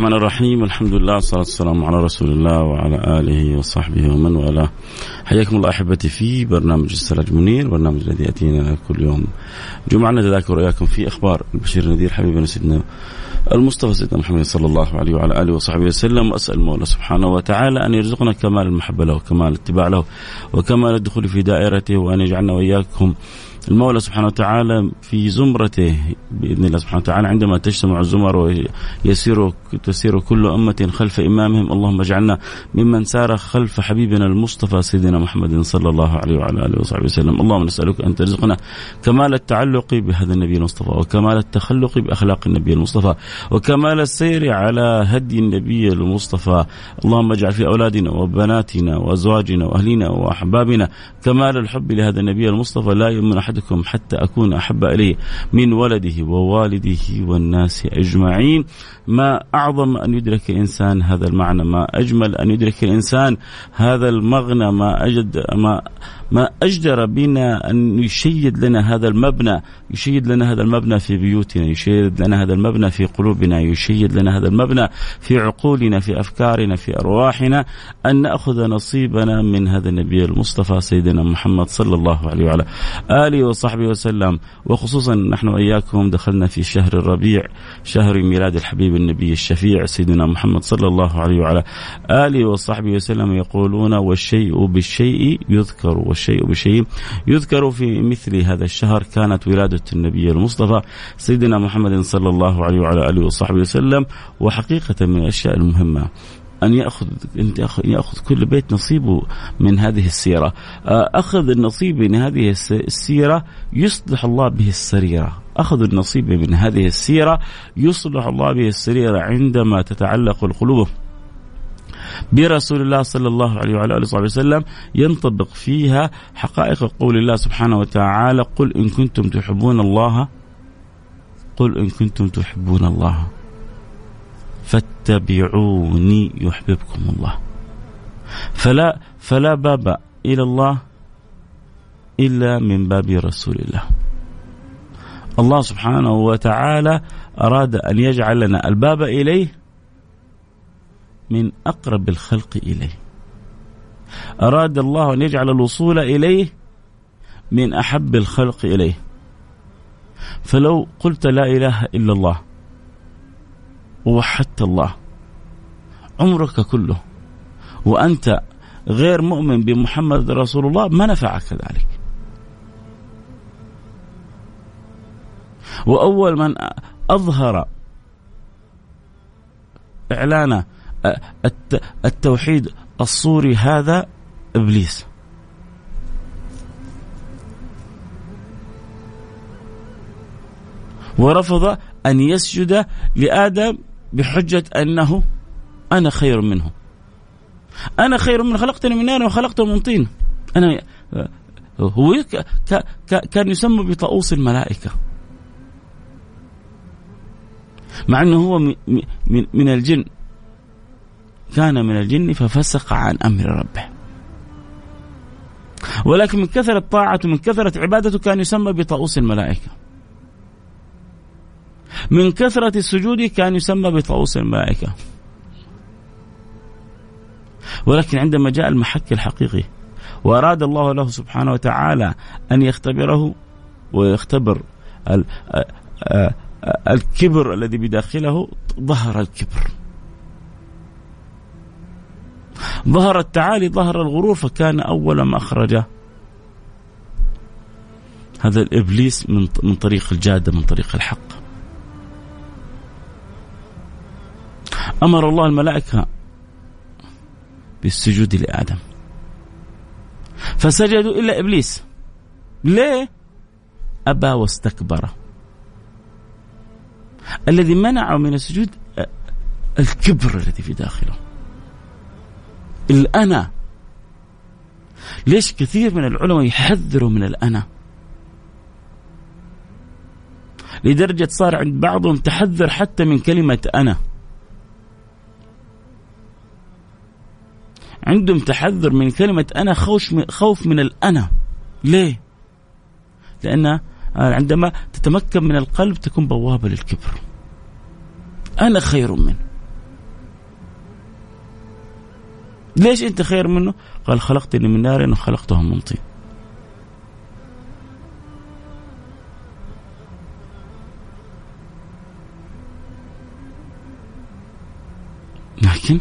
الرحمن الرحيم. الحمد لله والصلاة والسلام على رسول الله وعلى آله وصحبه ومن والاه. حياكم الله أحبتي في برنامج السراج منير برنامج الذي يأتينا كل يوم. جمعة نتذاكر وإياكم في أخبار البشير النذير حبيبنا سيدنا المصطفى سيدنا محمد صلى الله عليه وعلى آله وصحبه وسلم. وأسأل المولى سبحانه وتعالى أن يرزقنا كمال المحبة له وكمال الاتباع له وكمال الدخول في دائرته وأن يجعلنا وإياكم المولى سبحانه وتعالى في زمرته بإذن الله سبحانه وتعالى عندما تجتمع الزمر ويسير تسير كل أمة خلف إمامهم اللهم اجعلنا ممن سار خلف حبيبنا المصطفى سيدنا محمد صلى الله عليه وعلى آله وصحبه وسلم، اللهم نسألك أن ترزقنا كمال التعلق بهذا النبي المصطفى وكمال التخلق بأخلاق النبي المصطفى وكمال السير على هدي النبي المصطفى، اللهم اجعل في أولادنا وبناتنا وأزواجنا واهلنا وأحبابنا كمال الحب لهذا النبي المصطفى. لا يؤمن أحدكم حتى أكون أحب إليه من ولده ووالده والناس أجمعين. ما أعظم أن يدرك الإنسان هذا المعنى؟ ما أجمل أن يدرك الإنسان هذا المغنى؟ ما اجد ما ما أجدر بنا أن يشيد لنا هذا المبنى؟ يشيد لنا هذا المبنى في بيوتنا يشيد لنا هذا المبنى في قلوبنا يشيد لنا هذا المبنى في عقولنا في أفكارنا في أرواحنا. أن نأخذ نصيبنا من هذا النبي المصطفى سيدنا محمد صلى الله عليه وعلى آله وصحبه وسلم. وخصوصا نحن وإياكم دخلنا في شهر الربيع شهر ميلاد الحبيب النبي الشفيع سيدنا محمد صلى الله عليه وعلى آله وصحبه وسلم. يقولون والشيء بالشيء يذكر والشيء بشيء يذكر. في مثل هذا الشهر كانت ولادة النبي المصطفى سيدنا محمد صلى الله عليه وعلى آله وصحبه وسلم وحقيقة من الأشياء المهمة. أن يأخذ أن يأخذ كل بيت نصيبه من هذه السيرة. أخذ النصيب من هذه السيرة يصلح الله به السريرة. أخذ النصيب من هذه السيرة يصلح الله به السريرة عندما تتعلق القلوب. برسول الله صلى الله عليه وعلى آله وصحبه وسلم ينطبق فيها حقائق قول الله سبحانه وتعالى قل إن كنتم تحبون الله قل إن كنتم تحبون الله. فاتبعوني يحببكم الله فلا فلا باب إلى الله إلا من باب رسول الله الله سبحانه وتعالى أراد أن يجعل لنا الباب إليه من أقرب الخلق إليه. أراد الله أن يجعل الوصول إليه من أحب الخلق إليه. فلو قلت لا إله إلا الله ووحدت الله. عمرك كله. وأنت غير مؤمن بمحمد رسول الله ما نفعك ذلك. وأول من أظهر إعلان التوحيد الصوري هذا إبليس. ورفض أن يسجد لآدم بحجة أنه أنا خير منه. أنا خير من خلقتني من نار وخلقته من طين. أنا هو كان يسمى بطاووس الملائكة. مع أنه هو من, من الجن. كان من الجن ففسق عن أمر ربه. ولكن من كثرة طاعته من كثرة عبادته كان يسمى بطاووس الملائكة. من كثرة السجود كان يسمى بطاووس الملائكة. ولكن عندما جاء المحك الحقيقي وأراد الله له سبحانه وتعالى أن يختبره ويختبر الكبر الذي بداخله ظهر الكبر. ظهر التعالي ظهر الغرور فكان أول ما أخرج هذا الإبليس من طريق الجادة من طريق الحق. أمر الله الملائكة بالسجود لآدم. فسجدوا إلا إبليس. ليه؟ أبى واستكبر. الذي منعه من السجود الكبر الذي في داخله. الأنا ليش كثير من العلماء يحذروا من الأنا؟ لدرجة صار عند بعضهم تحذر حتى من كلمة أنا. عندهم تحذر من كلمة أنا خوش خوف من الأنا ليه؟ لأن عندما تتمكن من القلب تكون بوابة للكبر أنا خير منه ليش أنت خير منه؟ قال خلقتني من نار وخلقته من طين لكن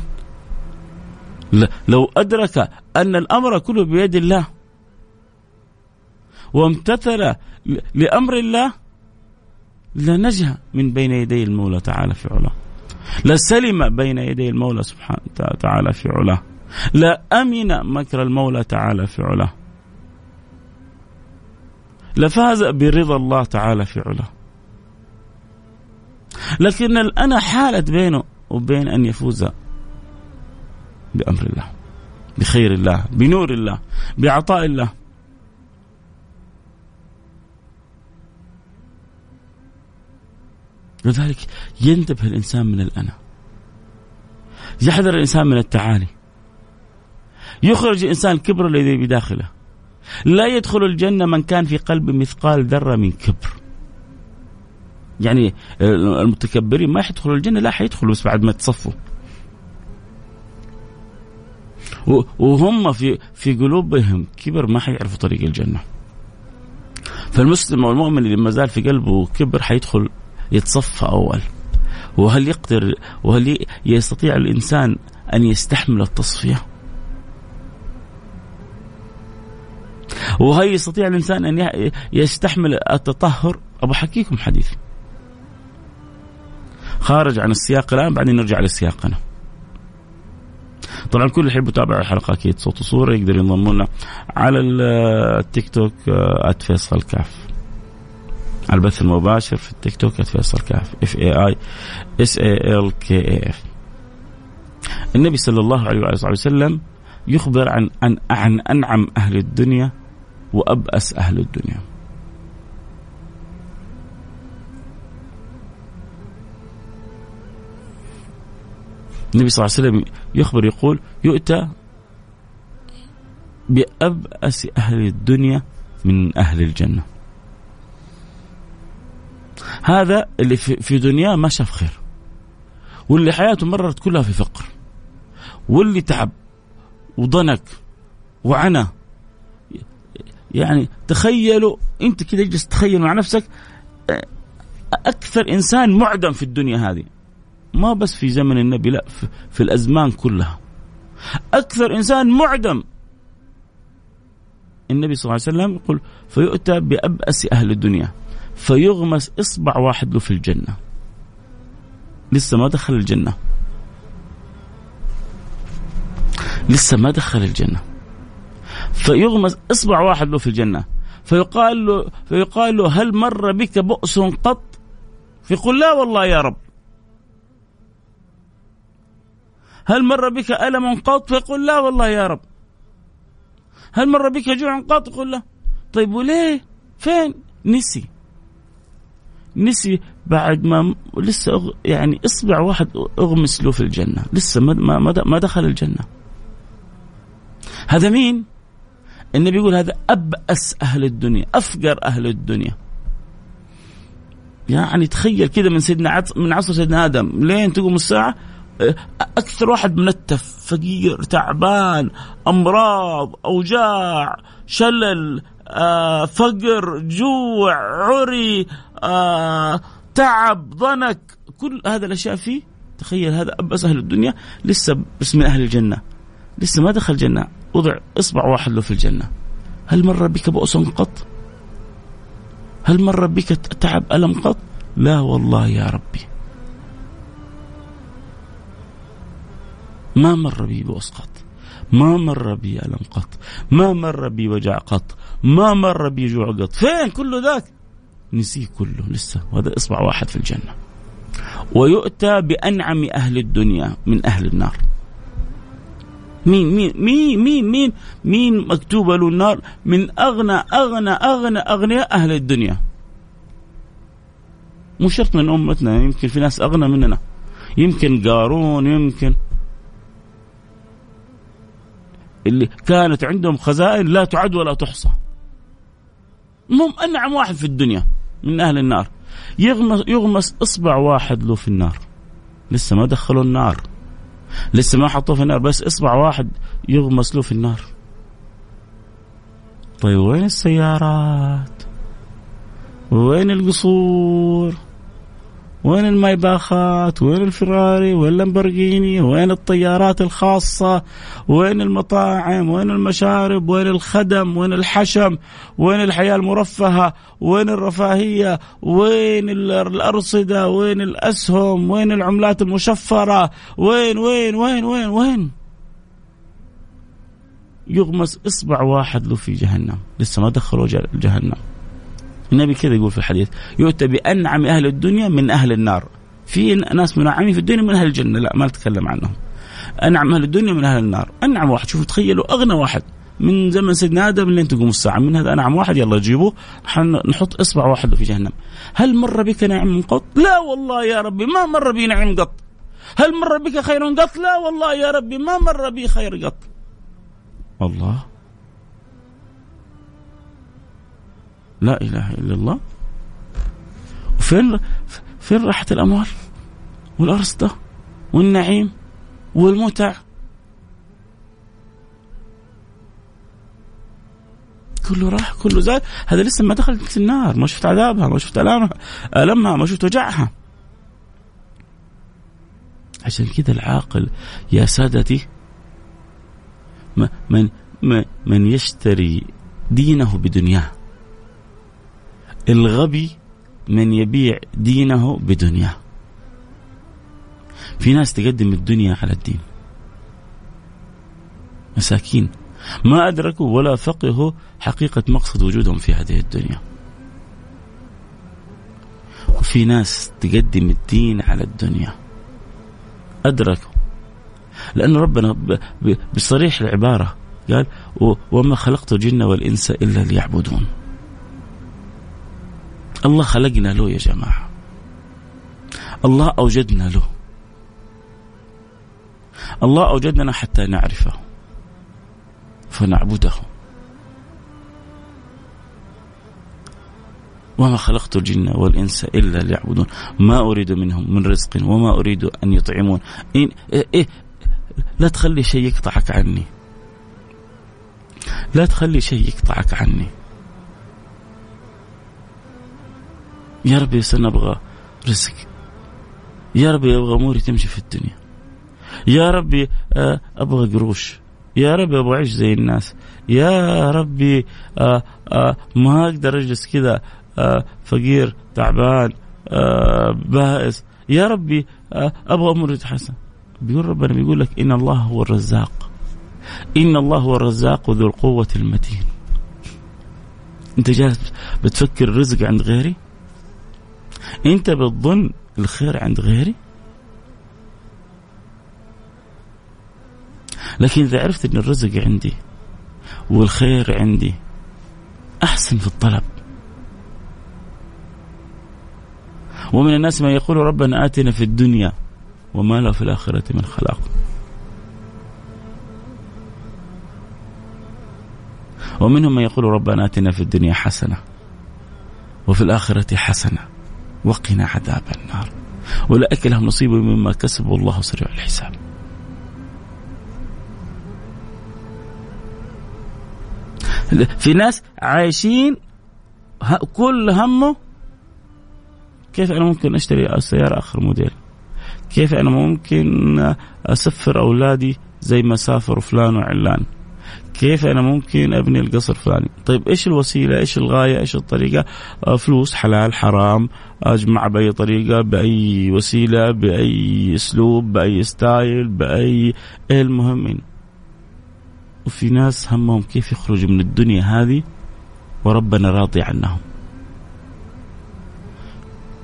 لو أدرك أن الأمر كله بيد الله وامتثل لأمر الله لنجا من بين يدي المولى تعالى في علاه. لسلم بين يدي المولى سبحانه وتعالى في علاه. لا أمن مكر المولى تعالى في علاه. لفاز برضا الله تعالى في علاه. لكن الأنا حالت بينه وبين أن يفوز. بأمر الله بخير الله بنور الله بعطاء الله. لذلك ينتبه الإنسان من الأنا. يحذر الإنسان من التعالي. يخرج الإنسان الكبر الذي بداخله لا يدخل الجنة من كان في قلبه مثقال ذرة من كبر. يعني المتكبرين ما حيدخلوا الجنة لا حيدخلوا بس بعد ما تصفوا. وهم في في قلوبهم كبر ما حيعرفوا طريق الجنة فالمسلم أو المؤمن اللي ما زال في قلبه كبر حيدخل يتصفى أول وهل يقدر وهل يستطيع الإنسان أن يستحمل التصفية؟ وهل يستطيع الإنسان أن يستحمل التطهر؟ أبو حكيكم حديث. خارج عن السياق الآن بعدين نرجع لسياقنا. طبعا كل اللي يحب يتابع الحلقة أكيد صوت وصورة يقدر ينضم لنا على التيك توك @فيصل كاف. على البث المباشر في التيك توك @فيصل كاف F A I S A L K A F. النبي صلى الله عليه وآله وسلم يخبر عن عن عن أنعم أهل الدنيا وأبأس أهل الدنيا. النبي صلى الله عليه وسلم يخبر يقول يؤتى بأبأس أهل الدنيا من أهل الجنة. هذا اللي في دنياه ما شاف خير. واللي حياته مرت كلها في فقر. واللي تعب وضنك وعنا يعني تخيلوا انت كده اجلس تخيل مع نفسك أكثر إنسان معدم في الدنيا هذه. ما بس في زمن النبي لا في, في الأزمان كلها. أكثر إنسان معدم. النبي صلى الله عليه وسلم يقول فيؤتى بأبأس أهل الدنيا فيغمس إصبع واحد له في الجنة. لسه ما دخل الجنة. لسه ما دخل الجنة. فيغمس إصبع واحد له في الجنة. فيقال له فيقال له هل مر بك بؤس قط؟ فيقول لا والله يا رب. هل مر بك ألم قط فيقول لا والله يا رب. هل مر بك جوع قط يقول لا. طيب وليه؟ فين؟ نسي. نسي بعد ما لسه. يعني اصبع واحد أغمس له في الجنة. لسه ما ما ما دخل الجنة. هذا مين؟ النبي يقول هذا أبأس أهل الدنيا أفقر أهل الدنيا. يعني تخيل كذا من سيدنا من عصر سيدنا آدم. لين تقوم الساعة أكثر واحد منتف فقير تعبان أمراض أوجاع شلل آه فقر جوع عري آه تعب ضنك كل هذا الأشياء فيه. تخيل هذا ابس أهل الدنيا. لسه بس من أهل الجنة. لسه ما دخل الجنه وضع اصبع واحد له في الجنة. هل مر بك بؤس قط؟ هل مر بك تعب ألم قط؟ لا والله يا ربي. ما مر بي بؤس قط ما مر بي ألم قط ما مر بي وجع قط ما مر بي جوع قط فين كل ذاك؟ نسيه كله لسه وهذا إصبع واحد في الجنة. ويؤتى بأنعم أهل الدنيا من أهل النار. مين مين مين مين مين مين مكتوب له النار؟ من أغنى أغنى أغنى أغنياء أهل الدنيا. مو شرط من أمتنا يمكن في ناس أغنى مننا. يمكن قارون يمكن اللي كانت عندهم خزائن لا تعد ولا تحصى. هم أنعم واحد في الدنيا من أهل النار. يغمس, يغمس إصبع واحد له في النار. لسه ما دخلوا النار. لسه ما حطوه في النار بس إصبع واحد يغمس له في النار. طيب وين السيارات؟ وين القصور؟ وين المايباخات وين الفراري؟ وين اللامبرجيني وين الطيارات الخاصة؟ وين المطاعم؟ وين المشارب؟ وين الخدم؟ وين الحشم؟ وين الحياة المرفهة؟ وين الرفاهية؟ وين الأرصدة؟ وين الأسهم؟ وين العملات المشفرة؟ وين وين وين وين وين؟ يغمس إصبع واحد له في جهنم. لسه ما دخلوا جهنم. النبي كذا يقول في الحديث يؤتى بأنعم أهل الدنيا من أهل النار. في ناس منعمين في الدنيا من أهل الجنة لا ما نتكلم عنهم. أنعم أهل الدنيا من أهل النار. أنعم واحد شوفوا تخيلوا أغنى واحد من زمن سيدنا آدم لين تقوم الساعة. من هذا أنعم واحد؟ يلا جيبوه نحط إصبع واحد في جهنم. هل مر بك نعم قط؟ لا والله يا ربي ما مر بي نعم قط. هل مر بك خير قط؟ لا والله يا ربي ما مر بي خير قط. الله لا إله إلا الله. وفين فين راحت الأموال؟ والارصده والنعيم والمتع. كله راح كله زاد. هذا لسه ما دخلت النار ما شفت عذابها ما شفت ألامها ألمها ما شفت وجعها. عشان كذا العاقل يا سادتي من من يشتري دينه بدنياه. الغبي من يبيع دينه بدنياه في ناس تقدم الدنيا على الدين. مساكين. ما أدركوا ولا فقهوا حقيقة مقصد وجودهم في هذه الدنيا. وفي ناس تقدم الدين على الدنيا. أدركوا. لأن ربنا بصريح العبارة قال وما خلقت الجن والإنس إلا ليعبدون. الله خلقنا له يا جماعة. الله أوجدنا له. الله أوجدنا حتى نعرفه. فنعبده. وما خلقت الجن والإنس إلا ليعبدون. ما أريد منهم من رزق وما أريد أن يطعمون. إن إيه, إيه لا تخلي شيء يقطعك عني. لا تخلي شيء يقطعك عني. يا ربي سنبغى رزق. يا ربي أبغى اموري تمشي في الدنيا. يا ربي آه، أبغى قروش. يا ربي أبغى اعيش زي الناس. يا ربي آه، آه، ما أقدر أجلس كذا فقير تعبان بائس. يا ربي أبغى أموري تتحسن بيقول ربنا بيقول لك إن الله هو الرزاق. إن الله هو الرزاق ذو القوة المتين. أنت جالس بتفكر الرزق عند غيري؟ انت بتظن الخير عند غيري؟ لكن إذا عرفت أن الرزق عندي والخير عندي أحسن في الطلب. ومن الناس من يقول ربنا آتنا في الدنيا وما له في الآخرة من خلاق. ومنهم من يقول ربنا آتنا في الدنيا حسنة وفي الآخرة حسنة. وقنا عذاب النار. أولئك لهم نصيب مما كسبوا الله سريع الحساب. في ناس عايشين كل همه كيف أنا ممكن أشتري سيارة آخر موديل؟ كيف أنا ممكن أسفر أولادي زي ما سافروا فلان وعلان؟ كيف أنا ممكن أبني القصر فلاني طيب إيش الوسيلة؟ إيش الغاية؟ إيش الطريقة؟ آه، فلوس حلال حرام. أجمع بأي طريقة بأي وسيلة بأي أسلوب بأي ستايل بأي إيه المهم وفي ناس همهم كيف يخرجوا من الدنيا هذه وربنا راضي عنهم.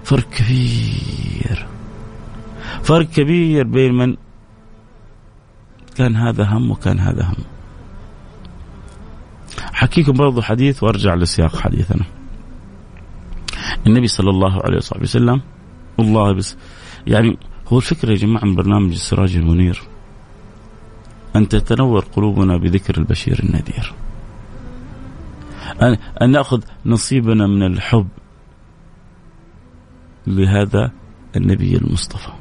فرق كبير. فرق كبير بين من كان هذا هم وكان هذا هم. حكيكم برضو حديث وارجع لسياق حديثنا. النبي صلى الله عليه وصحبه وسلم والله بس يعني هو الفكرة يا جماعة من برنامج السراج المنير. أن تتنور قلوبنا بذكر البشير النذير. أن, أن نأخذ نصيبنا من الحب لهذا النبي المصطفى.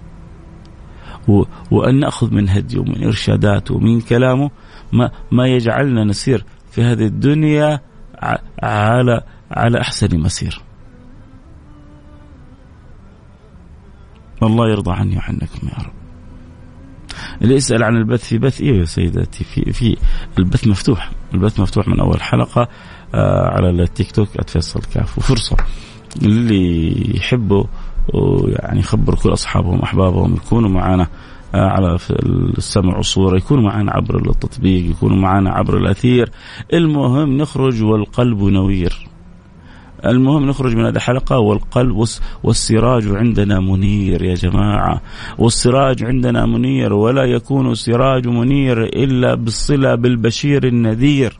وأن نأخذ من هديه ومن إرشاداته ومن كلامه ما, ما يجعلنا نسير في هذه الدنيا على على أحسن مسير. الله يرضى عني وعنكم يا رب. اللي يسأل عن البث في بث إيه يا سيداتي في في البث مفتوح. البث مفتوح من أول حلقة آه على التيك توك @فيصل كاف وفرصة اللي يحبوا ويعني يخبروا كل أصحابهم أحبابهم يكونوا معنا على السمع والصورة يكونوا معنا عبر التطبيق يكونوا معنا عبر الأثير. المهم نخرج والقلب نوير. المهم نخرج من هذه الحلقة والقلب والسراج عندنا منير يا جماعة. والسراج عندنا منير ولا يكون السراج منير إلا بالصلة بالبشير النذير.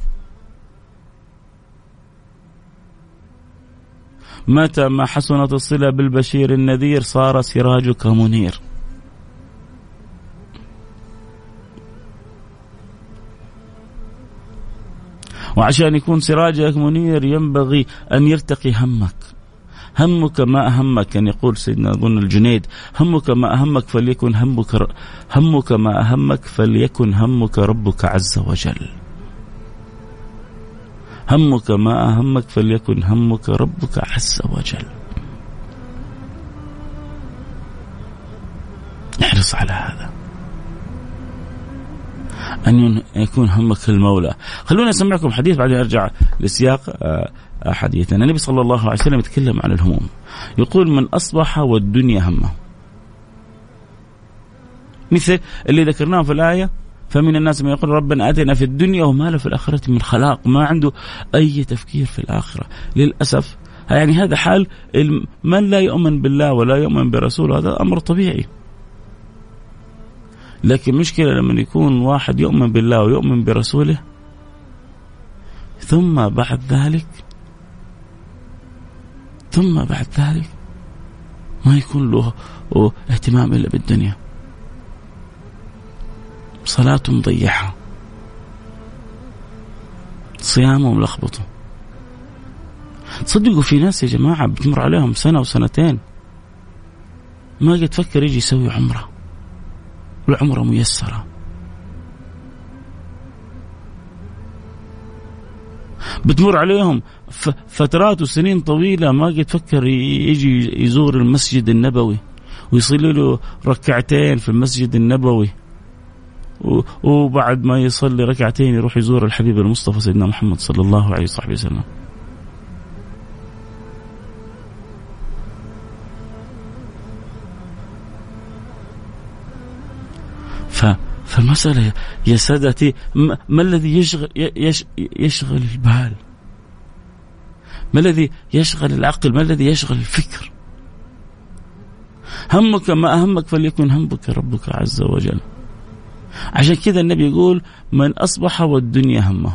متى ما حسنت الصلة بالبشير النذير صار سراجك منير. وعشان يكون سراجك منير ينبغي أن يرتقي همك. همك ما أهمك أن يقول سيدنا أظن الجنيد. همك ما أهمك فليكن همك همك ما أهمك فليكن همك ربك عز وجل. همك ما أهمك فليكن همك ربك عز وجل. احرص على هذا. أن يكون همك المولى. خلونا أسمعكم حديث بعدين أرجع لسياق آه، حديثنا. النبي صلى الله عليه وسلم يتكلم عن الهموم. يقول من أصبح والدنيا همه. مثل اللي ذكرناه في الآية فمن الناس من يقول ربنا آتنا في الدنيا وما له في الآخرة من خلاق ما عنده أي تفكير في الآخرة. للأسف يعني هذا حال من لا يؤمن بالله ولا يؤمن برسوله هذا أمر طبيعي. لكن مشكلة لما يكون واحد يؤمن بالله ويؤمن برسوله ثم بعد ذلك ثم بعد ذلك ما يكون له اهتمام إلا بالدنيا. صلاة مضيعة صيامه ملخبطه تصدقوا في ناس يا جماعة بتمر عليهم سنة وسنتين. ما قد تفكر يجي يسوي عمرة. والعمرة ميسرة. بتمر عليهم فترات وسنين طويلة ما قد فكر يجي يزور المسجد النبوي ويصلي له ركعتين في المسجد النبوي. وبعد ما يصلي ركعتين يروح يزور الحبيب المصطفى سيدنا محمد صلى الله عليه وصحبه وسلم. فالمسألة يا سادتي ما الذي يشغل يشغل البال؟ ما الذي يشغل العقل؟ ما الذي يشغل الفكر؟ همك ما أهمك فليكن همك ربك عز وجل. عشان كذا النبي يقول من أصبح والدنيا همه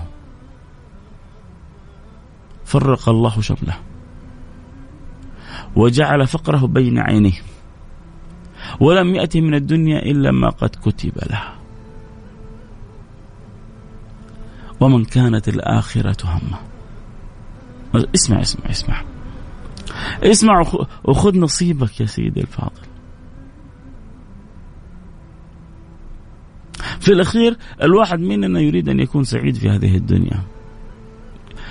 فرق الله شمله وجعل فقره بين عينيه ولم يأتي من الدنيا إلا ما قد كتب له ومن كانت الآخرة همة. اسمع اسمع اسمع. اسمع وخذ نصيبك يا سيدي الفاضل. في الأخير الواحد مننا يريد أن يكون سعيد في هذه الدنيا.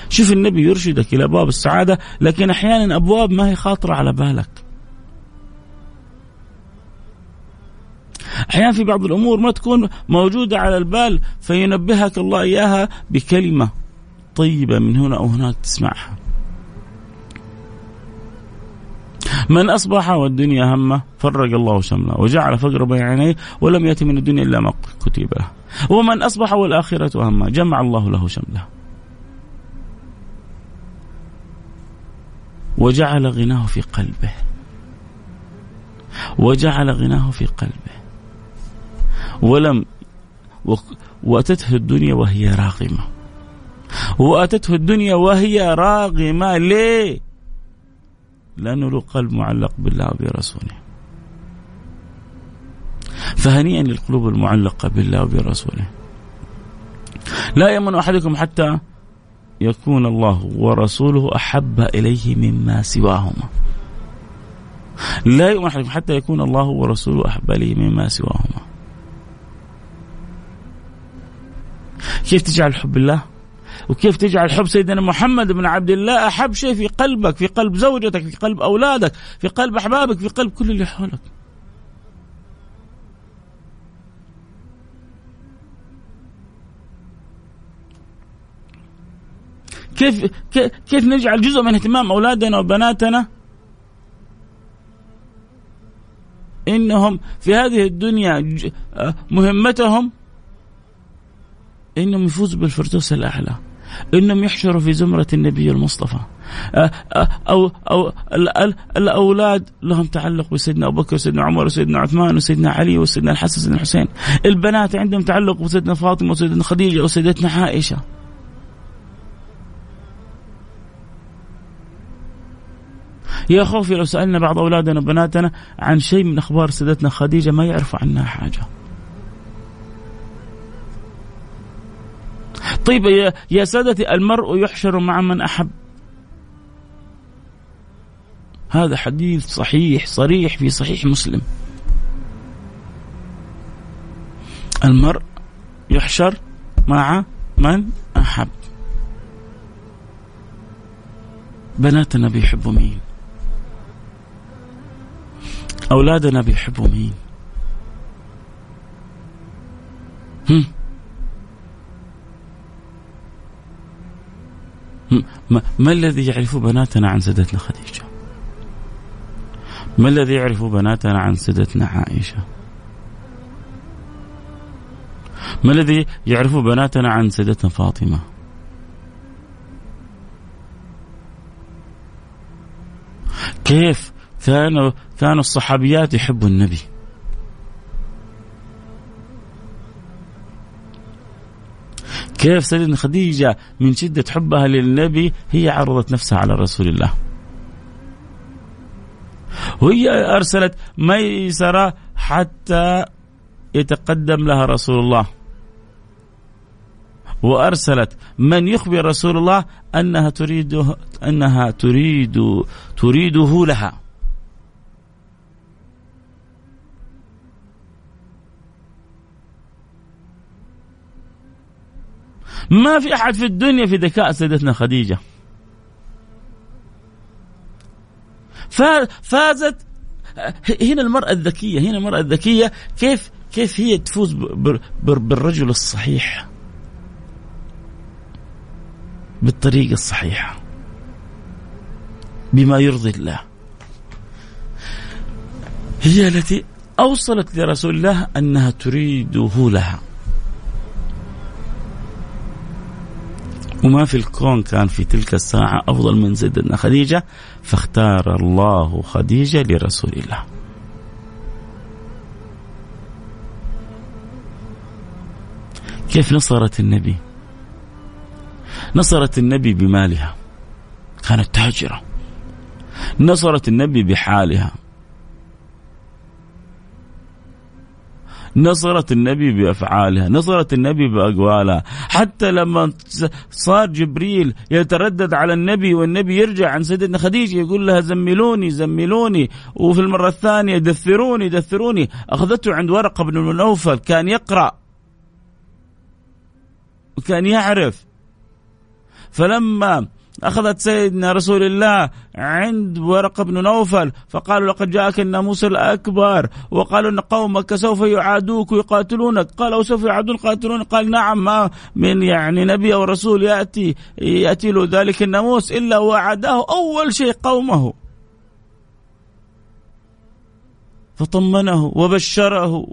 شوف النبي يرشدك إلى أبواب السعادة لكن أحيانا أبواب ما هي خاطرة على بالك. أحيانا في بعض الأمور ما تكون موجودة على البال فينبهك الله إياها بكلمة طيبة من هنا أو هناك تسمعها. من أصبح والدنيا همة فرق الله شمله وجعل فقر بين عينيه ولم يأتي من الدنيا إلا ما كتب له. ومن أصبح والآخرة همة جمع الله له شمله. وجعل غناه في قلبه. وجعل غناه في قلبه. ولم وأتته الدنيا وهي راغمة وأتته الدنيا وهي راغمة ليه؟ لأنه له قلب معلق بالله وبرسوله. فهنيئا للقلوب المعلقة بالله وبرسوله. لا يمن أحدكم حتى يكون الله ورسوله أحب إليه مما سواهما. لا يؤمن أحدكم حتى يكون الله ورسوله أحب إليه مما سواهما. كيف تجعل حب الله وكيف تجعل حب سيدنا محمد بن عبد الله أحب شيء في قلبك في قلب زوجتك في قلب أولادك في قلب أحبابك في قلب كل اللي حولك. كيف كيف نجعل جزء من اهتمام أولادنا وبناتنا؟ إنهم في هذه الدنيا مهمتهم إنهم يفوزوا بالفردوس الأعلى. إنهم يحشروا في زمرة النبي المصطفى. أو أو الأولاد لهم تعلق بسيدنا أبو بكر وسيدنا عمر وسيدنا عثمان وسيدنا علي وسيدنا الحسن وسيدنا الحسين. البنات عندهم تعلق بسيدنا فاطمة وسيدنا خديجة وسيدتنا عائشة. يا خوفي لو سألنا بعض أولادنا وبناتنا عن شيء من أخبار سيدتنا خديجة ما يعرفوا عنها حاجة. طيب يا, سادتي المرء يحشر مع من أحب. هذا حديث صحيح صريح في صحيح مسلم. المرء يحشر مع من أحب. بناتنا بيحبوا مين؟ أولادنا بيحبوا مين؟ هم؟ ما, الذي يعرف بناتنا عن سيدتنا خديجة؟ ما الذي يعرف بناتنا عن سيدتنا عائشة؟ ما الذي يعرف بناتنا عن سيدتنا فاطمة؟ كيف كانوا كانوا الصحابيات يحبوا النبي؟ كيف سيدنا خديجة من شدة حبها للنبي هي عرضت نفسها على رسول الله. وهي أرسلت ميسرة حتى يتقدم لها رسول الله. وأرسلت من يخبر رسول الله أنها تريد أنها تريد تريده لها. ما في أحد في الدنيا في ذكاء سيدتنا خديجة. فازت هنا المرأة الذكية هنا المرأة الذكية كيف كيف هي تفوز بالرجل الصحيح؟ بالطريقة الصحيحة. بما يرضي الله. هي التي أوصلت لرسول الله أنها تريده لها. وما في الكون كان في تلك الساعة أفضل من سيدنا خديجة فاختار الله خديجة لرسول الله. كيف نصرت النبي؟ نصرت النبي بمالها كانت تاجرة. نصرت النبي بحالها. نصرت النبي بأفعالها، نصرت النبي باقوالها، حتى لما صار جبريل يتردد على النبي والنبي يرجع عن سيدنا خديجة يقول لها زملوني زملوني. وفي المرة الثانية دثروني دثروني، أخذته عند ورقة بن نوفل كان يقرأ. وكان يعرف. فلما أخذت سيدنا رسول الله عند ورقة بن نوفل فقالوا لقد جاءك الناموس الأكبر وقالوا أن قومك سوف يعادوك ويقاتلونك. قال وسوف يعادون يقاتلون قال نعم ما من يعني نبي أو رسول يأتي يأتي له ذلك الناموس إلا وعداه أول شيء قومه. فطمنه وبشره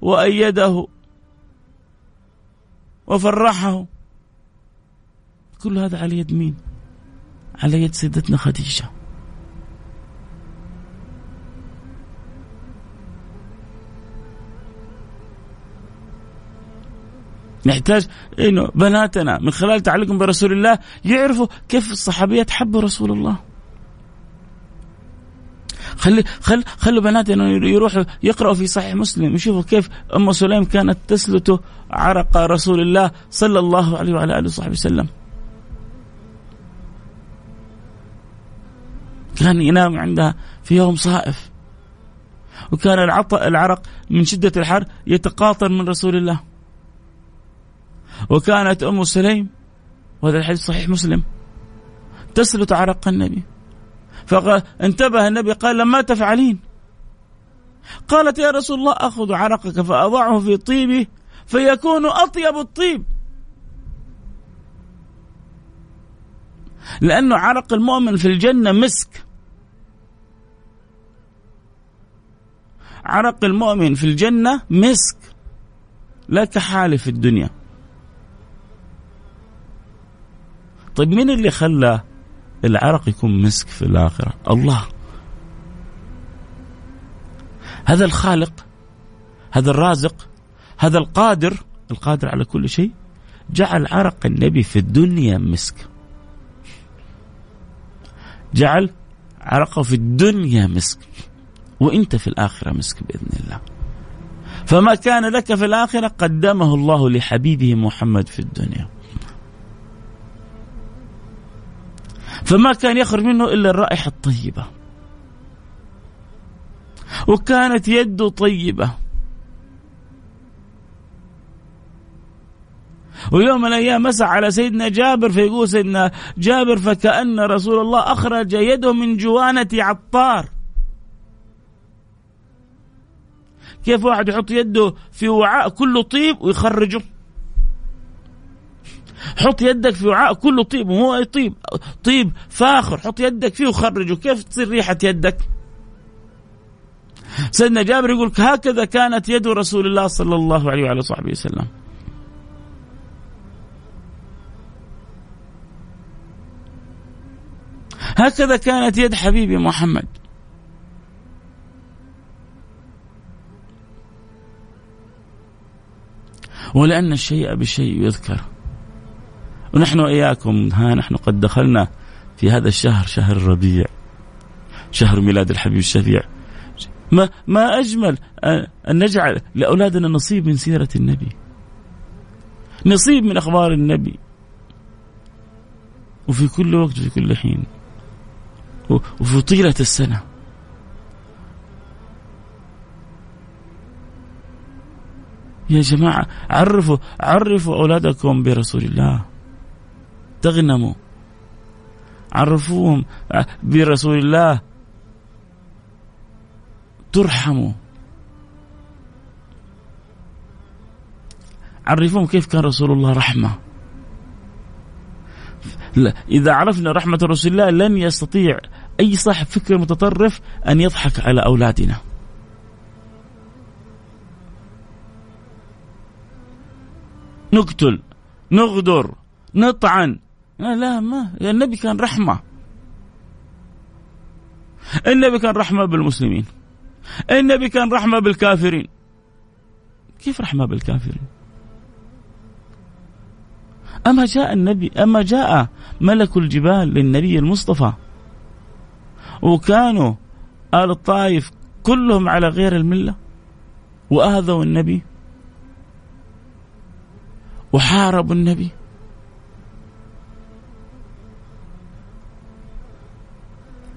وأيده وفرحه. كل هذا على يد مين؟ على يد سيدتنا خديجة نحتاج إنه بناتنا من خلال تعلقهم برسول الله يعرفوا كيف الصحابيات حبوا رسول الله. خلي خل خلوا بناتنا يروحوا يقرأوا في صحيح مسلم يشوفوا كيف أم سليم كانت تسلت عرق رسول الله صلى الله عليه وعلى آله وصحبه وسلم. كان ينام عندها في يوم صائف. وكان العرق من شدة الحر يتقاطر من رسول الله. وكانت أم سليم وهذا الحديث صحيح مسلم تسلط عرق النبي. فانتبه النبي قال لما تفعلين قالت يا رسول الله أخذ عرقك فأضعه في طيبه فيكون أطيب الطيب. لأنه عرق المؤمن في الجنة مسك. عرق المؤمن في الجنة مسك. لا كحال في الدنيا. طيب مين اللي خلى العرق يكون مسك في الآخرة؟ الله. هذا الخالق هذا الرازق هذا القادر القادر على كل شيء جعل عرق النبي في الدنيا مسك. جعل عرقه في الدنيا مسك. وإنت في الآخرة مسك بإذن الله. فما كان لك في الآخرة قدمه الله لحبيبه محمد في الدنيا. فما كان يخرج منه إلا الرائحة الطيبة. وكانت يده طيبة. ويوم من الأيام مسح على سيدنا جابر فيقول سيدنا جابر فكأن رسول الله أخرج يده من جوانة عطار كيف واحد يحط يده في وعاء كله طيب ويخرجه؟ حط يدك في وعاء كله طيب وهو طيب طيب فاخر حط يدك فيه وخرجه. كيف تصير ريحة يدك؟ سيدنا جابر يقول هكذا كانت يد رسول الله صلى الله عليه وعلى صحبه وسلم. هكذا كانت يد حبيبي محمد. ولأن الشيء بالشيء يذكر. ونحن وإياكم ها نحن قد دخلنا في هذا الشهر شهر الربيع شهر ميلاد الحبيب الشفيع. ما ما أجمل أن نجعل لأولادنا نصيب من سيرة النبي. نصيب من أخبار النبي. وفي كل وقت وفي كل حين. وفي طيلة السنة. يا جماعة عرفوا عرفوا أولادكم برسول الله. تغنموا. عرفوهم برسول الله. ترحموا. عرفوهم كيف كان رسول الله رحمة. إذا عرفنا رحمة رسول الله لن يستطيع أي صاحب فكر متطرف أن يضحك على أولادنا. نقتل نغدر نطعن. لا, ما النبي كان رحمة. النبي كان رحمة بالمسلمين. النبي كان رحمة بالكافرين. كيف رحمة بالكافرين؟ أما جاء النبي أما جاء ملك الجبال للنبي المصطفى وكانوا آل الطائف كلهم على غير الملة وآذوا النبي. وحاربوا النبي.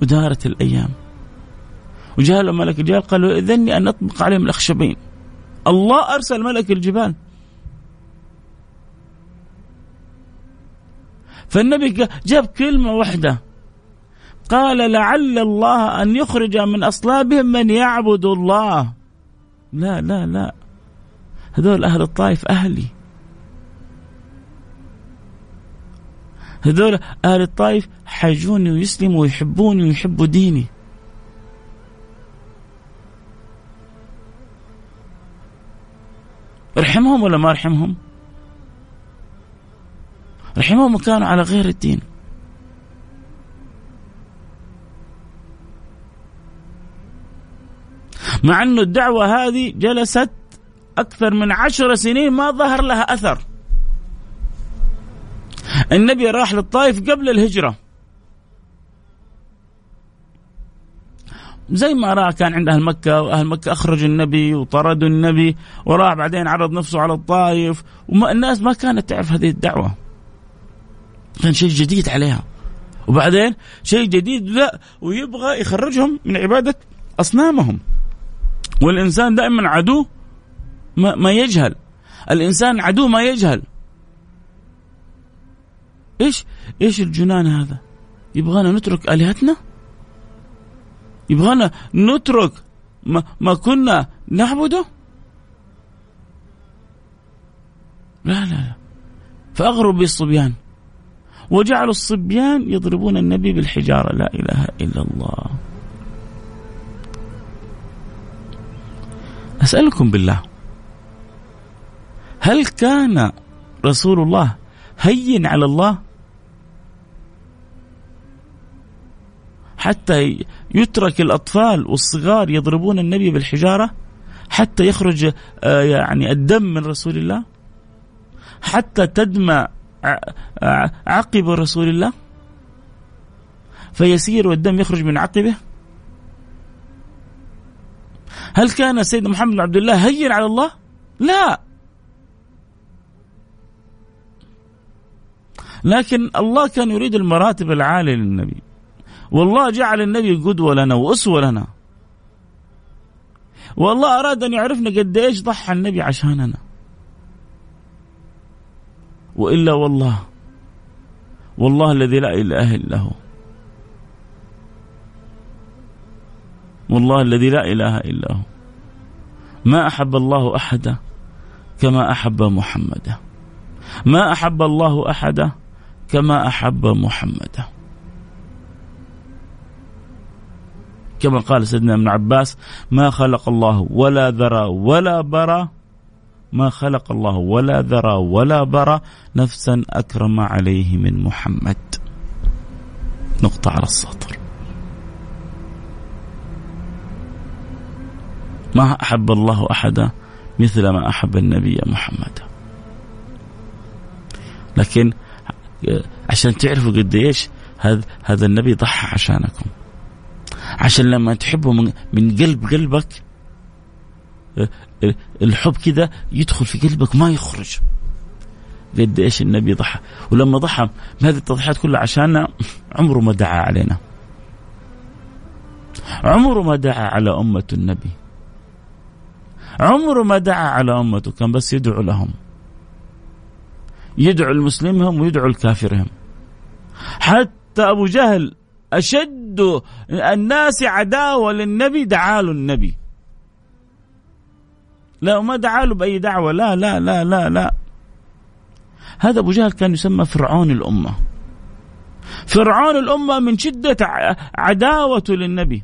ودارت الأيام. وجاء له ملك الجبال قال إذني أن أطبق عليهم الأخشبين. الله أرسل ملك الجبال. فالنبي جاب كلمة واحدة. قال لعل الله أن يخرج من أصلابهم من يعبد الله. لا لا لا. هذول أهل الطائف أهلي. هذول أهل الطائف حيجوني ويسلموا ويحبوني ويحبوا ديني. رحمهم ولا ما رحمهم؟ رحمهم كانوا على غير الدين. مع أنه الدعوة هذه جلست أكثر من عشر سنين ما ظهر لها أثر. النبي راح للطائف قبل الهجرة. زي ما راى كان عند أهل مكة وأهل مكة أخرجوا النبي وطردوا النبي وراح بعدين عرض نفسه على الطائف. وما الناس ما كانت تعرف هذه الدعوة. كان شيء جديد عليها. وبعدين شيء جديد لا ويبغى يخرجهم من عبادة أصنامهم. والإنسان دائما عدو ما, ما يجهل. الإنسان عدو ما يجهل. إيش؟ إيش الجنان هذا؟ يبغانا نترك آلهتنا؟ يبغانا نترك ما, ما كنا نعبده؟ لا لا لا. فأغروا بالصبيان. وجعلوا الصبيان يضربون النبي بالحجارة. لا إله إلا الله. أسألكم بالله. هل كان رسول الله هين على الله؟ حتى يترك الأطفال والصغار يضربون النبي بالحجارة حتى يخرج آه، يعني الدم من رسول الله حتى تدمى عقب رسول الله فيسير والدم يخرج من عقبه. هل كان سيدنا محمد بن عبد الله هين على الله؟ لا. لكن الله كان يريد المراتب العالية للنبي. والله جعل النبي قدوة لنا وأسوة لنا. والله أراد أن يعرفنا قد إيش ضحى النبي عشاننا. وإلا والله والله الذي لا إله إلا هو. والله الذي لا إله إلا هو. ما أحب الله أحدا كما أحب محمدا. ما أحب الله أحدا كما أحب محمدا. كما قال سيدنا ابن عباس ما خلق الله ولا ذرى ولا برى ما خلق الله ولا ذرى ولا برى نفسا أكرم عليه من محمد. نقطة على السطر ما أحب الله أحدا مثل ما أحب النبي محمد. لكن عشان تعرفوا قد هذا هذا النبي ضحى عشانكم. عشان لما تحبه من, من قلب قلبك الحب كذا يدخل في قلبك ما يخرج. قد إيش النبي ضحى. ولما ضحى بهذه التضحيات كلها عشاننا عمره ما دعا علينا. عمره ما دعا على أمة النبي. عمره ما دعا على أمته كان بس يدعو لهم. يدعو المسلمهم ويدعو الكافرهم. حتى أبو جهل أشد الناس عداوة للنبي دعا له النبي لا وما دعا له بأي دعوة. لا لا لا لا لا. هذا أبو جهل كان يسمى فرعون الأمة. فرعون الأمة من شدة عداوته للنبي.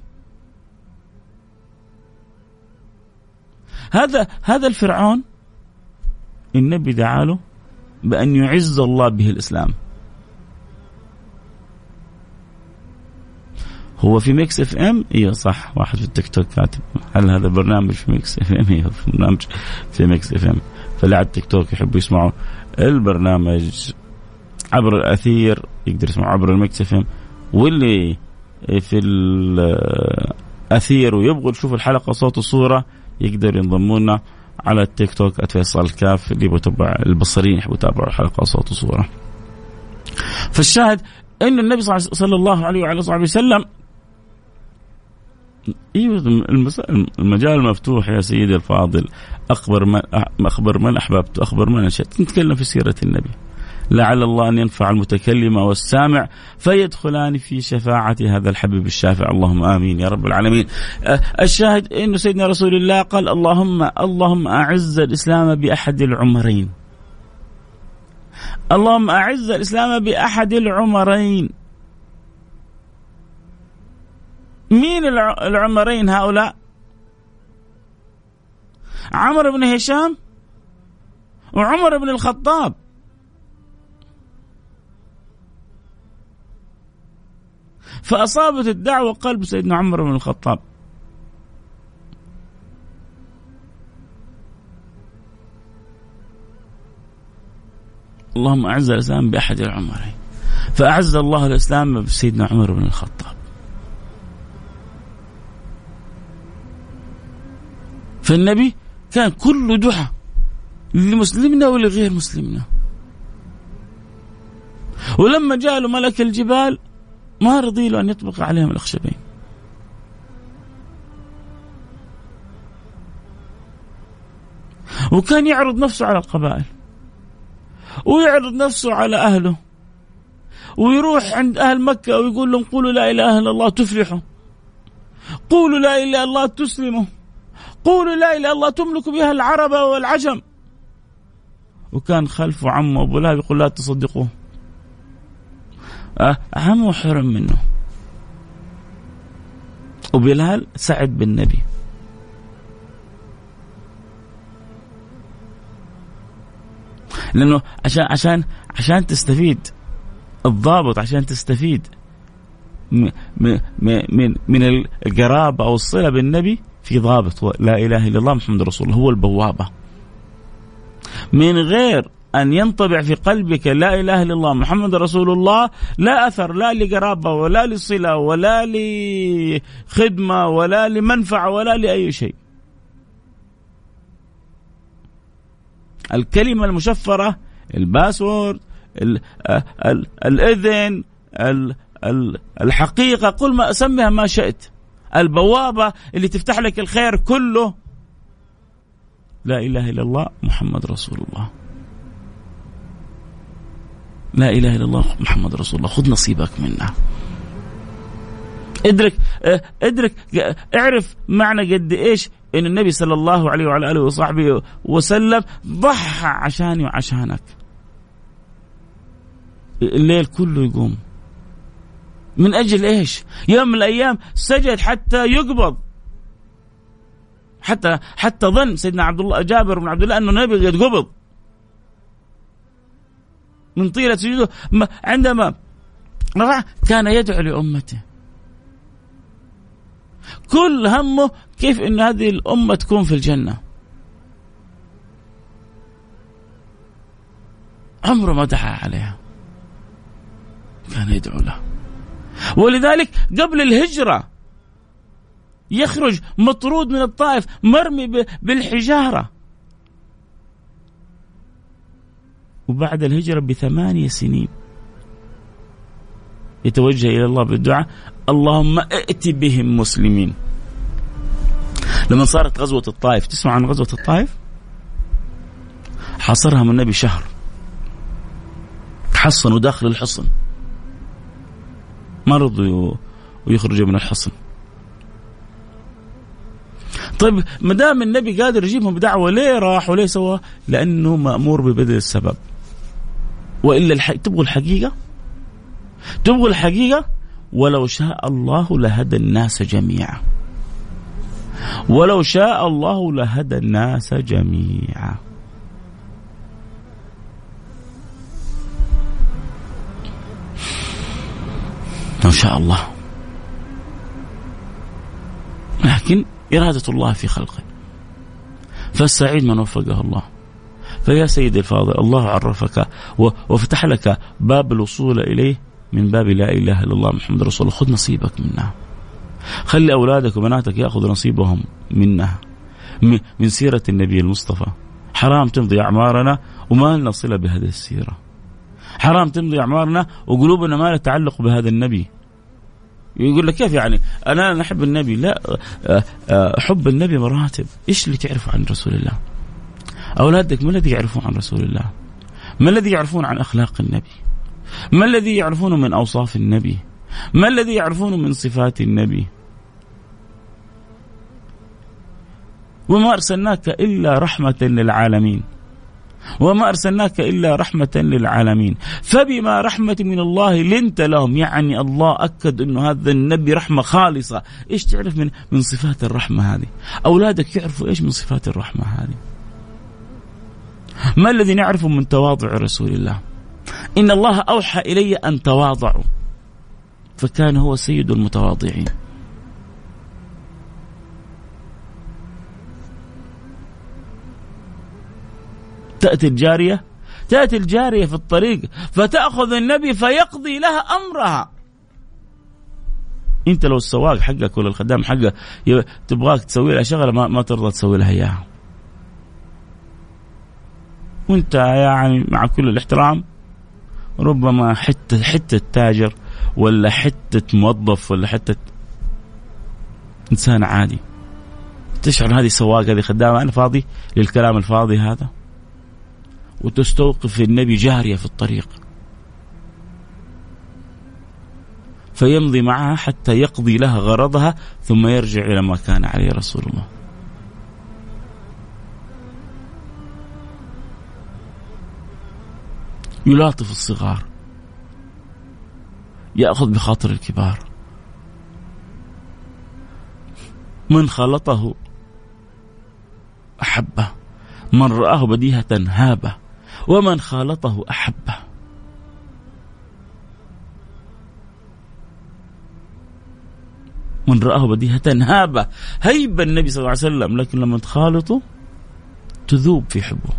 هذا هذا الفرعون النبي دعا له بأن يعز الله به الإسلام. هو في Mix FM أيوه صح. واحد في التيك توك كاتب هل هذا برنامج في Mix FM أيوه في برنامج في Mix FM فاللي على التيك توك يحبوا يسمعوا البرنامج عبر الأثير يقدر يسمع عبر ال Mix FM واللي في الأثير ويبغوا يشوفوا الحلقة صوت وصورة يقدر ينضموا لنا على التيك توك @فيصل كاف اللي يتابع البصريين يحبوا يتابعوا الحلقة صوت وصورة. فالشاهد إن النبي صلى الله عليه وعلى صحبه وسلم أيوه المجال مفتوح يا سيدي الفاضل أخبر من أخبر من احببت أخبر من انشأت نتكلم في سيرة النبي لعل الله أن ينفع المتكلم والسامع فيدخلان في شفاعة هذا الحبيب الشافع اللهم آمين يا رب العالمين. الشاهد انه سيدنا رسول الله قال اللهم اللهم أعز الإسلام بأحد العمرين. اللهم أعز الإسلام بأحد العمرين. مين العمرين هؤلاء؟ عمر بن هشام وعمر بن الخطاب. فأصابت الدعوة قلب سيدنا عمر بن الخطاب. اللهم أعز الإسلام بأحد العمرين. فأعز الله الإسلام بسيدنا عمر بن الخطاب. فالنبي كان كله دعاء لمسلمنا ولغير مسلمنا ولما جاء له ملك الجبال ما رضي له أن يطبق عليهم الأخشبين. وكان يعرض نفسه على القبائل. ويعرض نفسه على أهله. ويروح عند أهل مكة ويقول لهم قولوا لا إله إلا الله تفلحوا. قولوا لا إله إلا الله تسلموا. قولوا لا إله إلا الله تملك بها العرب والعجم. وكان خلفه عمه أبو لهب يقول لا تصدقوه. أهم وحرم منه. وبلال سعد بالنبي لأنه عشان عشان عشان تستفيد الضابط عشان تستفيد من من من القرابة أو الصلة بالنبي في ضابط لا إله إلا الله محمد رسول الله هو البوابة. من غير أن ينطبع في قلبك لا إله إلا الله محمد رسول الله لا أثر لا لقرابة ولا لصلة ولا لخدمة ولا لمنفعة ولا لأي شيء. الكلمة المشفرة الباسورد الإذن الحقيقة قل ما أسميها ما شئت. البوابة اللي تفتح لك الخير كله. لا إله إلا الله محمد رسول الله. لا إله إلا الله محمد رسول الله. خذ نصيبك منها ادرك ادرك اعرف معنى قد إيش؟ إن النبي صلى الله عليه وعلى آله وصحبه وسلم ضحى عشاني وعشانك. الليل كله يقوم. من أجل إيش؟ يوم من الأيام سجد حتى يقبض. حتى حتى ظن سيدنا عبد الله جابر بن عبد الله أنه النبي قد قبض. من طيلة سجوده عندما كان يدعو لأمته. كل همه كيف أن هذه الأمة تكون في الجنة. عمره ما دعا عليها. كان يدعو له. ولذلك قبل الهجرة يخرج مطرود من الطائف مرمي بالحجارة. وبعد الهجرة بثمانية سنين يتوجه إلى الله بالدعاء اللهم ائت بهم مسلمين. لما صارت غزوة الطائف تسمع عن غزوة الطائف؟ حاصرها من النبي شهر. حصنوا داخل الحصن. ما رضوا ويخرجوا من الحصن. طيب ما دام النبي قادر يجيبهم بدعوة ليه راح وليه سوى؟ لأنه مأمور ببذل السبب. وإلا الح... تبغوا الحقيقة؟ تبغوا الحقيقة؟ ولو شاء الله لهدى الناس جميعا. ولو شاء الله لهدى الناس جميعا. لو شاء الله. لكن إرادة الله في خلقه. فالسعيد من وفقه الله. فيا سيدي الفاضل الله عرفك وفتح لك باب الوصول إليه من باب لا إله إلا الله محمد رسول الله. خذ نصيبك منها خلي أولادك وبناتك يأخذوا نصيبهم منها من سيرة النبي المصطفى. حرام تمضي أعمارنا وما لنا صلة بهذه السيرة. حرام تمضي أعمارنا وقلوبنا ما لها تعلق بهذا النبي. يقول لك كيف يعني؟ أنا نحب النبي لا آه، آه، حب النبي مراتب. إيش اللي تعرفه عن رسول الله؟ أولادك ما الذي يعرفون عن رسول الله؟ ما الذي يعرفون عن أخلاق النبي؟ ما الذي يعرفونه من أوصاف النبي؟ ما الذي يعرفونه من صفات النبي؟ وما أرسلناك إلا رحمة للعالمين. وما أرسلناك إلا رحمة للعالمين. فبما رحمة من الله لنت لهم يعني الله أكد أنه هذا النبي رحمة خالصة. إيش تعرف من, من صفات الرحمة هذه؟ أولادك يعرفوا إيش من صفات الرحمة هذه؟ ما الذي نعرفه من تواضع رسول الله؟ إن الله أوحى إلي أن تواضعوا فكان هو سيد المتواضعين. تأتي الجارية؟ تأتي الجارية في الطريق فتأخذ النبي فيقضي لها أمرها. أنت لو السواق حقك ولا الخدام حقك تبغاك تسوي لها شغلة ما, ما ترضى تسوي لها إياها. وأنت يعني مع كل الاحترام ربما حتة حتة تاجر ولا حتة موظف ولا حتة إنسان عادي. تشعر هذه سواق هذه خدامة أنا فاضي للكلام الفاضي هذا؟ وتستوقف النبي جارية في الطريق. فيمضي معها حتى يقضي لها غرضها ثم يرجع إلى ما كان عليه رسول الله. يلاطف الصغار. يأخذ بخاطر الكبار. من خلطه أحبه من رآه بديهة هابة. ومن خالطه أحبه. من رآه بديهة هابة. هيب النبي صلى الله عليه وسلم لكن لما تخالطه تذوب في حبه.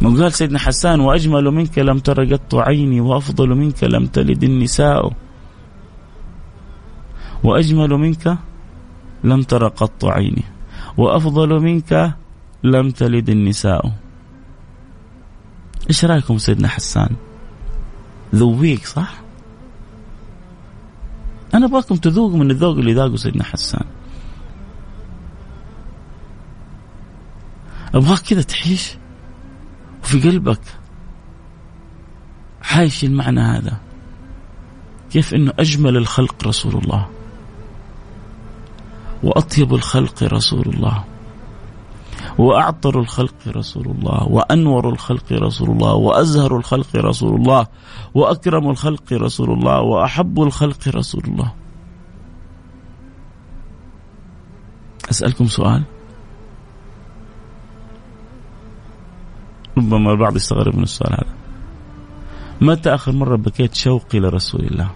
من قال سيدنا حسان وأجمل منك لم تر قط عيني وأفضل منك لم تلد النساء. وأجمل منك لم تر قط عيني وأفضل منك لم تلد النساء. إيش رأيكم سيدنا حسان؟ ذويق صح؟ أنا أبغاكم تذوقوا من الذوق اللي ذاقه سيدنا حسان. أبغاك كذا تعيش وفي قلبك عايش المعنى هذا. كيف إنه أجمل الخلق رسول الله. وأطيب الخلق رسول الله. وأعطر الخلق رسول الله وأنور الخلق رسول الله وأزهر الخلق رسول الله وأكرم الخلق رسول الله وأحب الخلق رسول الله. أسألكم سؤال؟ ربما البعض يستغرب من السؤال هذا. متى آخر مرة بكيت شوقي لرسول الله؟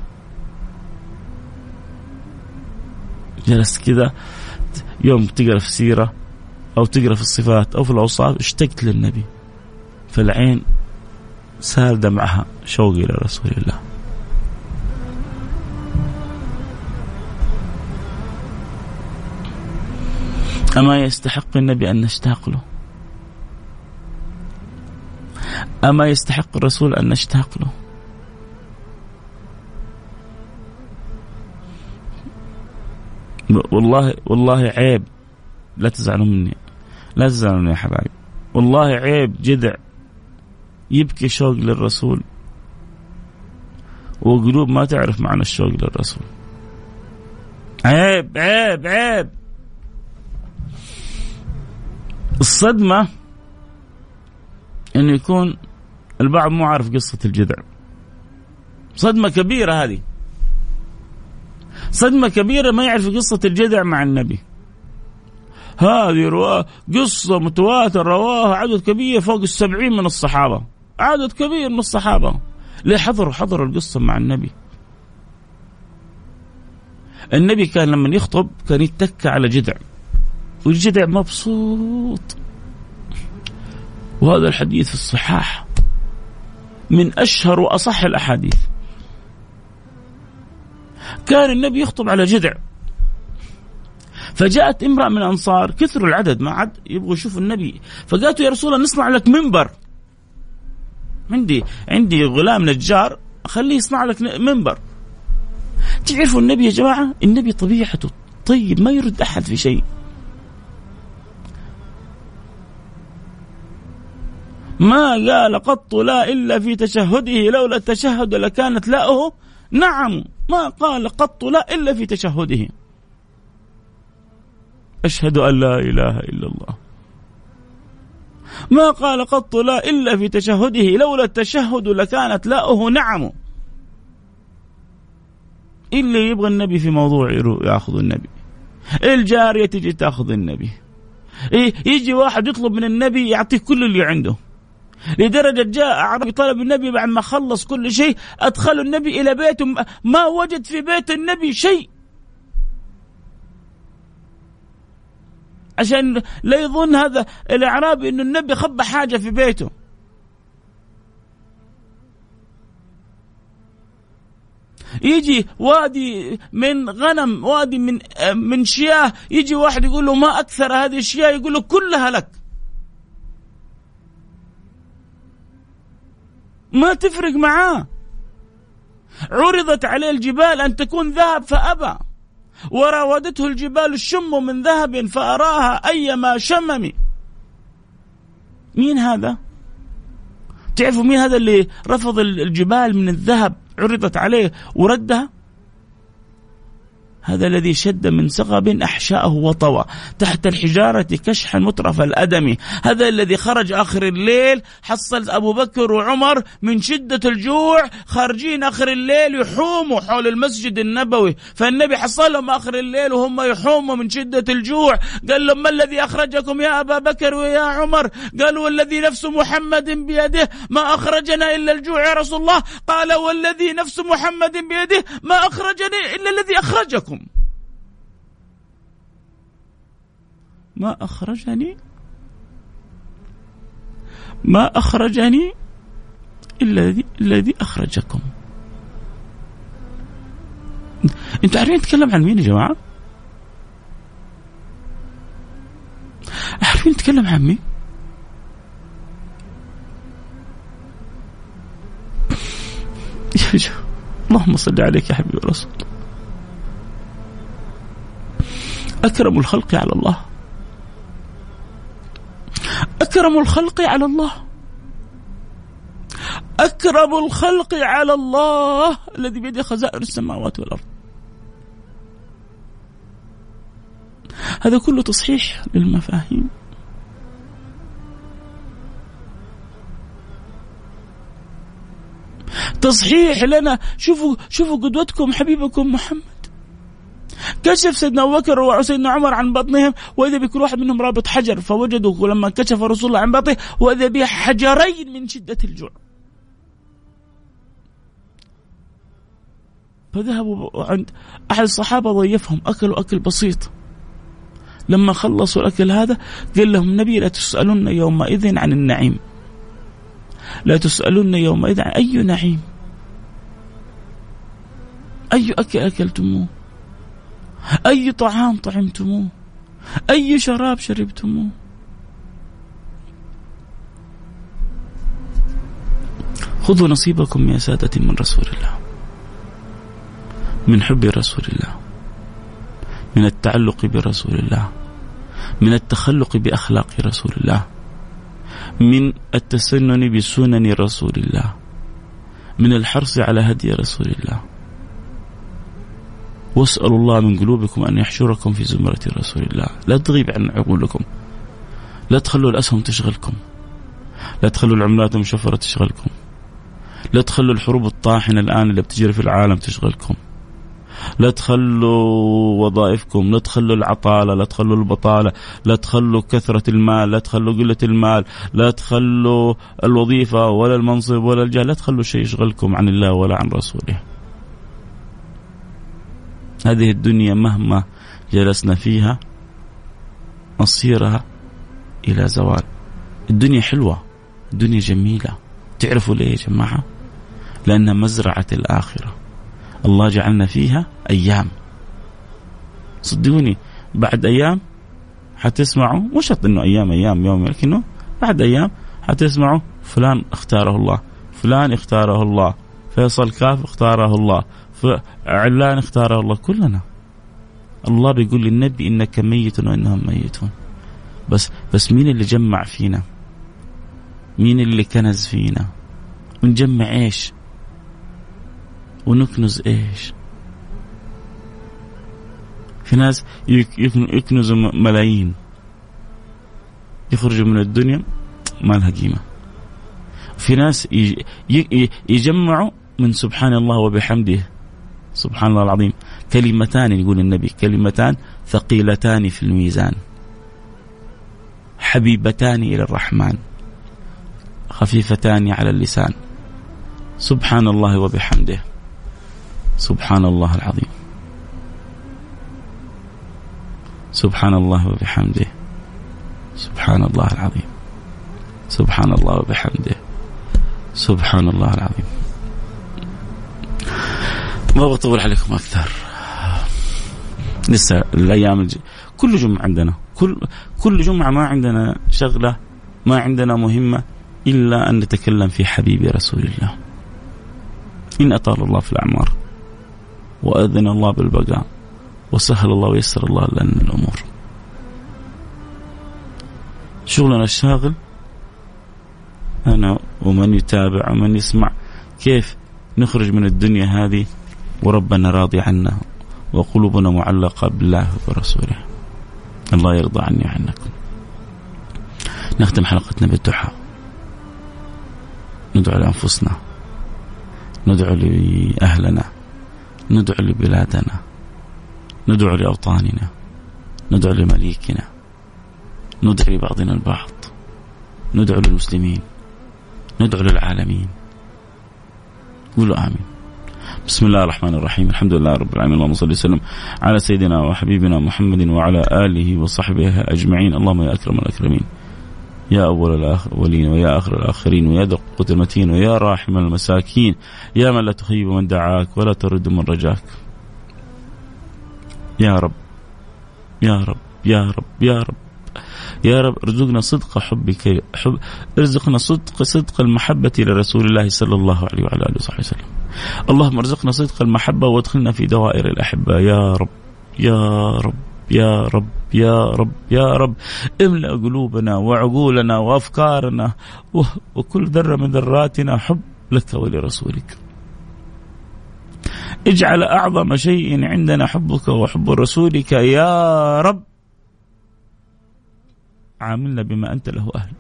جلست كذا يوم تقرأ في سيرة أو تقرأ في الصفات أو في الأوصاف اشتقت للنبي. فالعين سال دمعها شوق إلى رسول الله. أما يستحق النبي أن نشتاق له؟ أما يستحق الرسول أن نشتاق له؟ والله والله عيب لا تزعلوا مني. لا تزعلون يا حبايب. والله عيب جدع يبكي شوق للرسول وقلوب ما تعرف معنى الشوق للرسول. عيب عيب عيب. الصدمة إنه يكون البعض مو عارف قصة الجذع. صدمة كبيرة هذه. صدمة كبيرة ما يعرف قصة الجذع مع النبي. هذه رواه قصة متواتر رواها عدد كبير فوق السبعين من الصحابة. عدد كبير من الصحابة. ليه حضروا حضروا القصة مع النبي. النبي كان لما يخطب كان يتكى على جذع. والجذع مبسوط. وهذا الحديث الصحاح. من أشهر وأصح الأحاديث. كان النبي يخطب على جذع. فجاءت امرأة من الأنصار كثروا العدد ما عاد يبغوا يشوفوا النبي. فقالت يا رسول الله نصنع لك منبر. عندي عندي غلام نجار خليه يصنع لك منبر. تعرفوا النبي يا جماعة؟ النبي طبيعته طيب ما يرد أحد في شيء. ما قال قط لا إلا في تشهده لولا التشهد لكانت لاؤه. نعم ما قال قط لا إلا في تشهده. أشهد أن لا إله إلا الله. ما قال قط لا إلا في تشهده لولا التشهد لكانت لاؤه نعم. اللي يبغى النبي في موضوع يأخذ النبي. الجارية تجي تأخذ النبي. إيه يجي واحد يطلب من النبي يعطيه كل اللي عنده. لدرجة جاء أعرابي طلب النبي بعد ما خلص كل شيء أدخلوا النبي إلى بيته ما وجد في بيت النبي شيء. عشان لا يظن هذا الأعرابي أنه النبي خبى حاجة في بيته. يجي وادي من غنم وادي من من شياه يجي واحد يقول له ما أكثر هذه الشياه يقول له كلها لك. ما تفرق معاه. عرضت عليه الجبال أن تكون ذهب فأبى. وراودته الجبال الشم من ذهب فأراها أيما شمم مين هذا؟ تعرفوا مين هذا اللي رفض الجبال من الذهب عرضت عليه وردها؟ هذا الذي شد من سغب أحشاءه وطوى تحت الحجارة كشحا مترف الأدم. هذا الذي خرج آخر الليل حصل أبو بكر وعمر من شدة الجوع خارجين آخر الليل يحوموا حول المسجد النبوي. فالنبي حصلهم آخر الليل وهم يحوموا من شدة الجوع. قال لهم ما الذي أخرجكم يا أبا بكر ويا عمر؟ قالوا والذي نفس محمد بيده ما أخرجنا إلا الجوع يا رسول الله. قال والذي نفس محمد بيده ما أخرجني إلا الذي أخرجكم. ما أخرجني ما أخرجني الذي الذي أخرجكم أنتوا عارفين نتكلم عن مين يا جماعة؟ عارفين نتكلم عن مين؟ اللهم صل عليك يا حبيبي الرسول أكرم الخلق على الله. أكرم الخلق على الله. أكرم الخلق على الله الذي بيده خزائن السماوات والأرض. هذا كله تصحيح للمفاهيم. تصحيح لنا. شوفوا شوفوا قدوتكم حبيبكم محمد. كشف سيدنا أبو بكر وسيدنا عمر عن بطنهم وإذا بكل واحد منهم رابط حجر فوجدوا لما كشف رسول الله عن بطنه وإذا به حجرين من شدة الجوع. فذهبوا عند أحد الصحابة ضيفهم أكلوا أكل بسيط. لما خلصوا الأكل هذا قال لهم النبي لا تسالون يومئذ عن النعيم. لا تسالون يومئذ عن أي نعيم. أي أكل أكلتموه؟ أي طعام طعمتموه؟ أي شراب شربتموه؟ خذوا نصيبكم يا سادتي من رسول الله. من حب رسول الله. من التعلق برسول الله. من التخلق بأخلاق رسول الله. من التسنن بسنن رسول الله. من الحرص على هدي رسول الله. واسألوا الله من قلوبكم أن يحشركم في زمرة رسول الله لا تغيب عن عقولكم لا تخلوا الأسهم تشغلكم لا تخلوا العملات المشفرة تشغلكم لا تخلوا الحروب الطاحنة الآن اللي بتجري في العالم تشغلكم لا تخلوا وظائفكم لا تخلوا العطالة لا تخلوا البطالة لا تخلوا كثرة المال لا تخلوا قلة المال لا تخلوا الوظيفة ولا المنصب ولا الجاه لا تخلوا شيء يشغلكم عن الله ولا عن رسوله هذه الدنيا مهما جلسنا فيها مصيرها إلى زوال. الدنيا حلوة الدنيا جميلة. تعرفوا ليه يا جماعة؟ لأنها مزرعة الآخرة. الله جعلنا فيها أيام. صدقوني بعد أيام حتسمعوا مش شرط إنه أيام أيام يوم لكنه بعد أيام حتسمعوا فلان اختاره الله فلان اختاره الله فيصل كاف اختاره الله علان اختاره الله كلنا. الله بيقول للنبي إنك ميت وإنهم ميتون. بس بس مين اللي جمع فينا؟ مين اللي كنز فينا؟ ونجمع إيش؟ ونكنز إيش؟ في ناس يكنزوا ملايين. يخرجوا من الدنيا ما لها قيمة. في ناس يجمعوا من سبحان الله وبحمده. سبحان الله العظيم. كلمتان يقول النبي كلمتان ثقيلتان في الميزان. حبيبتان إلى الرحمن. خفيفتان على اللسان. سبحان الله وبحمده. سبحان الله العظيم. سبحان الله وبحمده. سبحان الله العظيم. سبحان الله وبحمده. سبحان الله العظيم. ما بطول عليكم أكثر. لسه الأيام الج... كل جمعة عندنا كل كل جمعة ما عندنا شغلة ما عندنا مهمة إلا أن نتكلم في حبيب رسول الله. إن أطال الله في الأعمار وأذن الله بالبقاء وسهل الله ويسر الله لنا الأمور. شغلنا الشاغل أنا ومن يتابع ومن يسمع كيف نخرج من الدنيا هذه؟ وربنا راضي عنا وقلوبنا معلقة بالله ورسوله. الله يرضى عني وعنكم. نختم حلقتنا بالدعاء. ندعو لأنفسنا. ندعو لأهلنا. ندعو لبلادنا. ندعو لأوطاننا ندعو لمليكنا ندعو لبعضنا البعض ندعو للمسلمين ندعو للعالمين قولوا آمين بسم الله الرحمن الرحيم. الحمد لله رب العالمين. اللهم صل وسلم على سيدنا وحبيبنا محمد وعلى آله وصحبه أجمعين. اللهم يا أكرم الأكرمين يا أول الأولين ويا آخر الآخرين ويا ذا القوة المتين ويا راحم المساكين يا من لا تخيب من دعاك ولا ترد من رجاك. يا رب يا رب يا رب يا رب يا رب ارزقنا صدق حبك حب ارزقنا صدق صدق المحبة لرسول الله صلى الله عليه وعلى آله وصحبه وسلم. اللهم ارزقنا صدق المحبة وادخلنا في دوائر الأحبة. يا رب يا رب يا رب يا رب يا رب. املأ قلوبنا وعقولنا وأفكارنا وكل ذرة من ذراتنا حب لك ولرسولك. اجعل أعظم شيء عندنا حبك وحب رسولك. يا رب عاملنا بما أنت له أهل.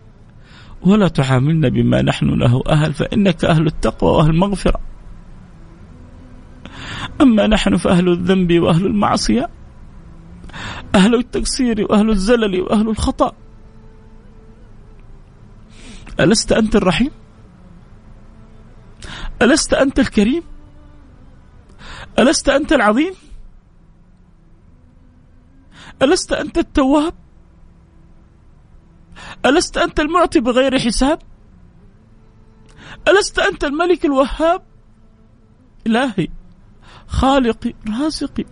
ولا تعاملنا بما نحن له أهل فإنك أهل التقوى وأهل المغفرة. أما نحن فأهل الذنب وأهل المعصية أهل التقصير وأهل الزلل وأهل الخطأ. ألست أنت الرحيم؟ ألست أنت الكريم؟ ألست أنت العظيم؟ ألست أنت التواب؟ ألست أنت المعطي بغير حساب؟ ألست أنت الملك الوهاب؟ إلهي. خالقي رازقي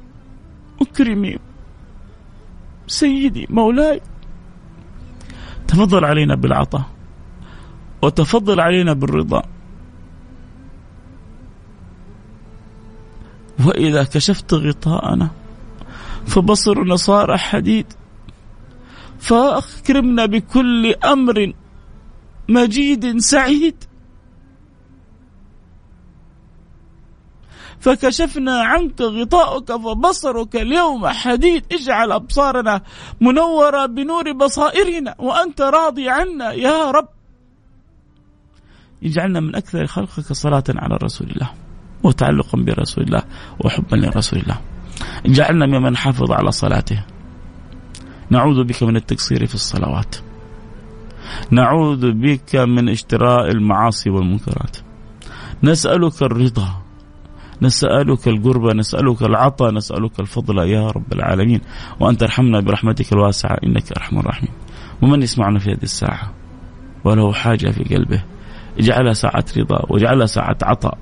أكرمي سيدي مولاي. تفضل علينا بالعطاء وتفضل علينا بالرضا. وإذا كشفت غطاءنا فبصرنا صار حديد فأكرمنا بكل أمر مجيد سعيد. فكشفنا عنك غطاءك فبصرك اليوم حديد. اجعل أبصارنا منورة بنور بصائرنا وأنت راضي عنا يا رب. اجعلنا من أكثر خلقك صلاة على رسول الله وتعلقا برسول الله وحبا لرسول الله. جعلنا ممن حافظ على صلاته. نعوذ بك من التقصير في الصلوات. نعوذ بك من اشتراء المعاصي والمنكرات. نسألك الرضا. نسألك القربة نسألك العطاء نسألك الفضل يا رب العالمين. وأن ترحمنا برحمتك الواسعة إنك أرحم الراحمين. ومن يسمعنا في هذه الساعة؟ وله حاجة في قلبه. اجعلها ساعة رضا واجعلها ساعة عطاء.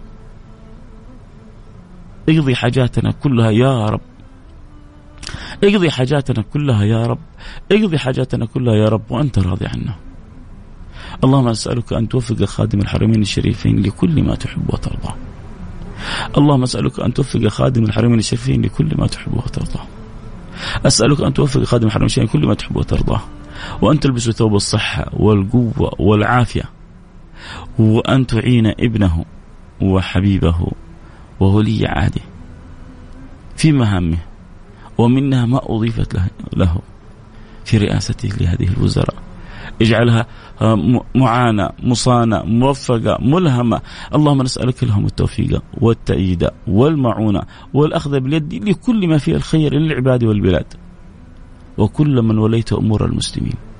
اقضي حاجاتنا كلها يا رب. اقضي حاجاتنا كلها يا رب. اقضي حاجاتنا كلها يا رب وأنت راضي عنا. اللهم أسألك أن توفق خادم الحرمين الشريفين لكل ما تحب وترضى. اللهم أسألك أن توفق خادم الحرمين الشريفين لكل ما تحب وترضى أسألك أن توفق خادم الحرمين الشريفين لكل ما تحب وترضى وأن تلبس ثوب الصحة والقوة والعافية. وأن تعين ابنه وحبيبه وولي عهده. في مهامه. ومنها ما أضيفت له في رئاسته لهذه الوزراء. اجعلها آه، معانة مصانة موفقة ملهمة. اللهم نسألك لهم التوفيق والتأييد والمعونة والأخذ باليد لكل ما فيه الخير للعباد والبلاد. وكل من وليت أمور المسلمين.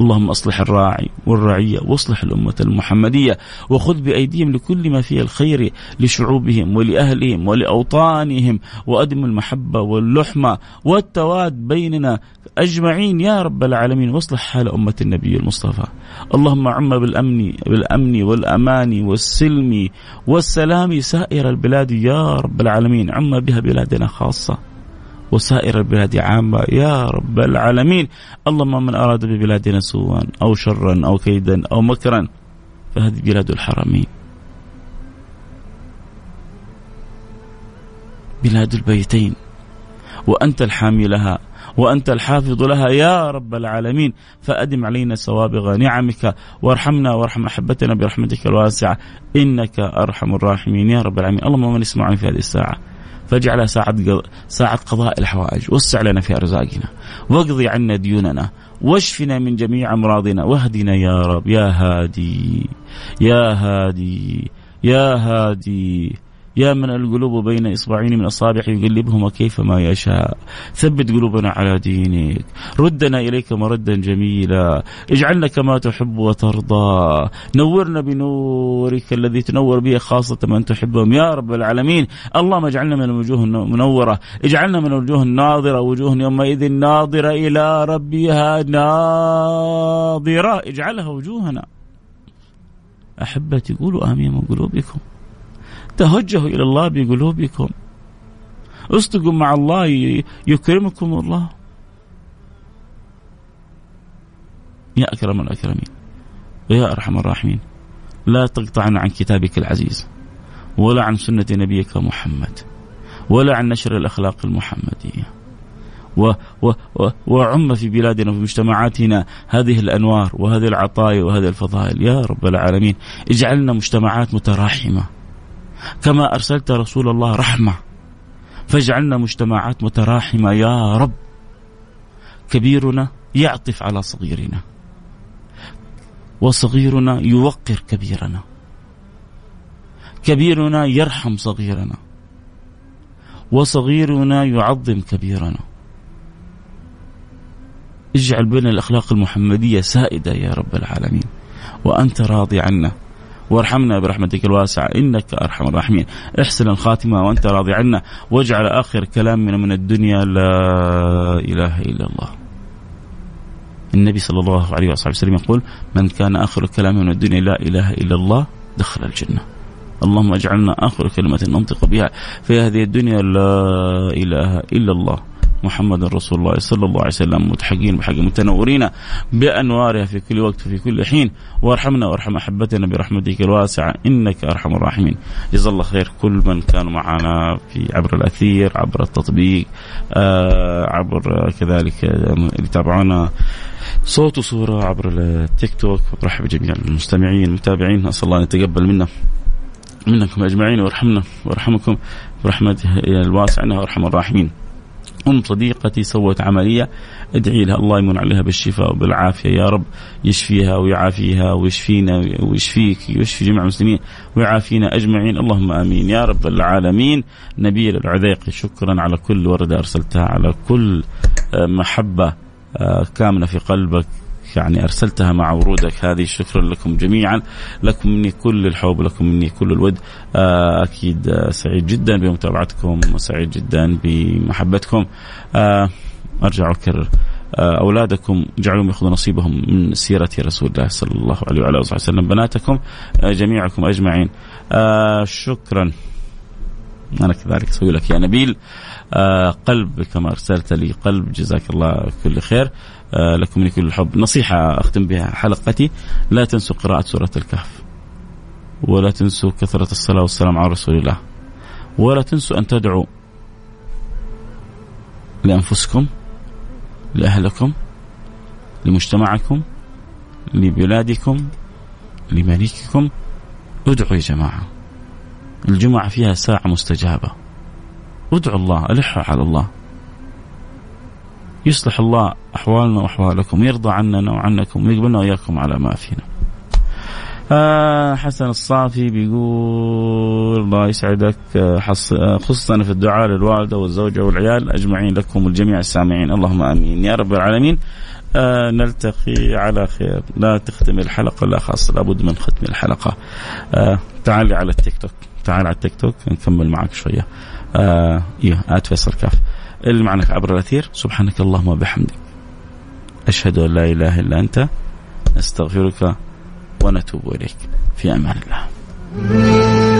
اللهم أصلح الراعي والرعية وأصلح الأمة المحمدية وخذ بأيديهم لكل ما فيه الخير لشعوبهم ولأهلهم ولأوطانهم وأدم المحبة واللحمة والتواد بيننا أجمعين يا رب العالمين وأصلح حال أمة النبي المصطفى. اللهم عم بالأمن بالأمن والأمان والسلم والسلام سائر البلاد يا رب العالمين عم بها بلادنا خاصة. وسائر البلاد عامة. يا رب العالمين. اللهم من أراد ببلادنا سوءا أو شرا أو كيدا أو مكرا فهذه بلاد الحرمين. بلاد البيتين. وأنت الحامي لها وأنت الحافظ لها يا رب العالمين. فأدم علينا سوابغ نعمك وارحمنا وارحم أحبتنا برحمتك الواسعة. إنك أرحم الراحمين يا رب العالمين. اللهم من يسمعني في هذه الساعة. فاجعلها ساعة ساعة قضاء الحوائج. وسع لنا في أرزاقنا واقضي عنا ديوننا. واشفنا من جميع أمراضنا. واهدنا يا رب. يا هادي. يا هادي. يا هادي. يا من القلوب بين إصبعين من أصابعه يقلبهما كيفما يشاء. ثبت قلوبنا على دينك. ردنا إليك مردا جميلا. اجعلنا كما تحب وترضى. نورنا بنورك الذي تنور به خاصة من تحبهم. يا رب العالمين اللهم اجعلنا من الوجوه المنورة اجعلنا من الوجوه الناظرة. وجوه يومئذ ناظرة إلى ربها ناظرة. اجعلها وجوهنا. أحبتي قولوا آمين من قلوبكم. توجهوا إلى الله بقلوبكم. اصدقوا مع الله يكرمكم الله. يا أكرم الأكرمين ويا أرحم الراحمين لا تقطعنا عن كتابك العزيز ولا عن سنة نبيك محمد ولا عن نشر الأخلاق المحمدية. و و و وعم في بلادنا وفي مجتمعاتنا هذه الأنوار وهذه العطايا وهذه الفضائل. يا رب العالمين اجعلنا مجتمعات متراحمة. كما أرسلت رسول الله رحمة. فاجعلنا مجتمعات متراحمة يا رب. كبيرنا يعطف على صغيرنا. وصغيرنا يوقر كبيرنا. كبيرنا يرحم صغيرنا. وصغيرنا يعظم كبيرنا. اجعل بين الأخلاق المحمدية سائدة يا رب العالمين. وأنت راضي عنا. وارحمنا برحمتك الواسعة. إنك أرحم الراحمين. احسن الخاتمة وأنت راضي عنا. واجعل آخر كلامنا من الدنيا لا إله إلا الله. النبي صلى الله عليه وسلم يقول من كان آخر كلامه من الدنيا لا إله إلا الله دخل الجنة. اللهم اجعلنا آخر كلمة ننطق بها في هذه الدنيا لا إله إلا الله. محمد رسول الله صلى الله عليه وسلم متحقين بحق متنورين بأنوارها في كل وقت وفي كل حين وارحمنا وارحم أحبتنا برحمتك الواسعة إنك أرحم الراحمين. جزا الله خير كل من كانوا معنا في عبر الأثير عبر التطبيق آه عبر كذلك اللي يتابعونا صوت وصورة عبر التيك توك برحب بجميع المستمعين المتابعين اسال الله أن يتقبل منا منكم أجمعين وارحمنا وارحمكم برحمته الواسعة إنه أرحم الراحمين. أم صديقتي سوت عملية ادعي لها الله يمن عليها بالشفاء وبالعافية يا رب يشفيها ويعافيها ويشفينا ويشفيك ويشفي جميع المسلمين ويعافينا أجمعين. اللهم آمين. يا رب العالمين. نبيل العذيقي شكرا على كل وردة أرسلتها على كل آه، محبة آه، كامنه في قلبك. يعني أرسلتها مع ورودك. هذه شكرا لكم جميعا. لكم مني كل الحب لكم مني كل الود. آه، أكيد آه، سعيد جدا بمتابعتكم وسعيد جدا بمحبتكم. آه، أرجع أكرر. آه، أولادكم جعلهم يأخذوا نصيبهم من سيرة رسول الله صلى الله عليه وعلى آله وسلم. بناتكم جميعكم أجمعين. آه، شكرا. أنا كذلك أسوي لك يا نبيل. قلب كما أرسلت لي قلب. جزاك الله كل خير. لكم من كل الحب. نصيحة أختم بها حلقتي لا تنسوا قراءة سورة الكهف ولا تنسوا كثرة الصلاة والسلام على رسول الله ولا تنسوا أن تدعوا لأنفسكم لأهلكم لمجتمعكم لبلادكم لمليككم. ادعوا يا جماعة. الجمعة فيها ساعة مستجابة. ادعوا الله ألحوا على الله. يصلح الله أحوالنا وأحوالكم يرضى عننا وعنكم ويقبلنا وإياكم على ما فينا. آه حسن الصافي بيقول الله يسعدك آه، آه، خصوصا في الدعاء للوالدة والزوجة والعيال أجمعين لكم الجميع السامعين اللهم آمين. يا رب العالمين آه نلتقي على خير. لا تختم الحلقة لا خاصة لابد من ختم الحلقة. آه تعالي على التيك توك تعال على التيك توك نكمل معك شوية. آه إيه آت فيصل كاف. اللي معنا عبر الأثير. سبحانك اللهم وبحمدك. أشهد أن لا إله إلا أنت. نستغفرك ونتوب إليك. في أمان الله.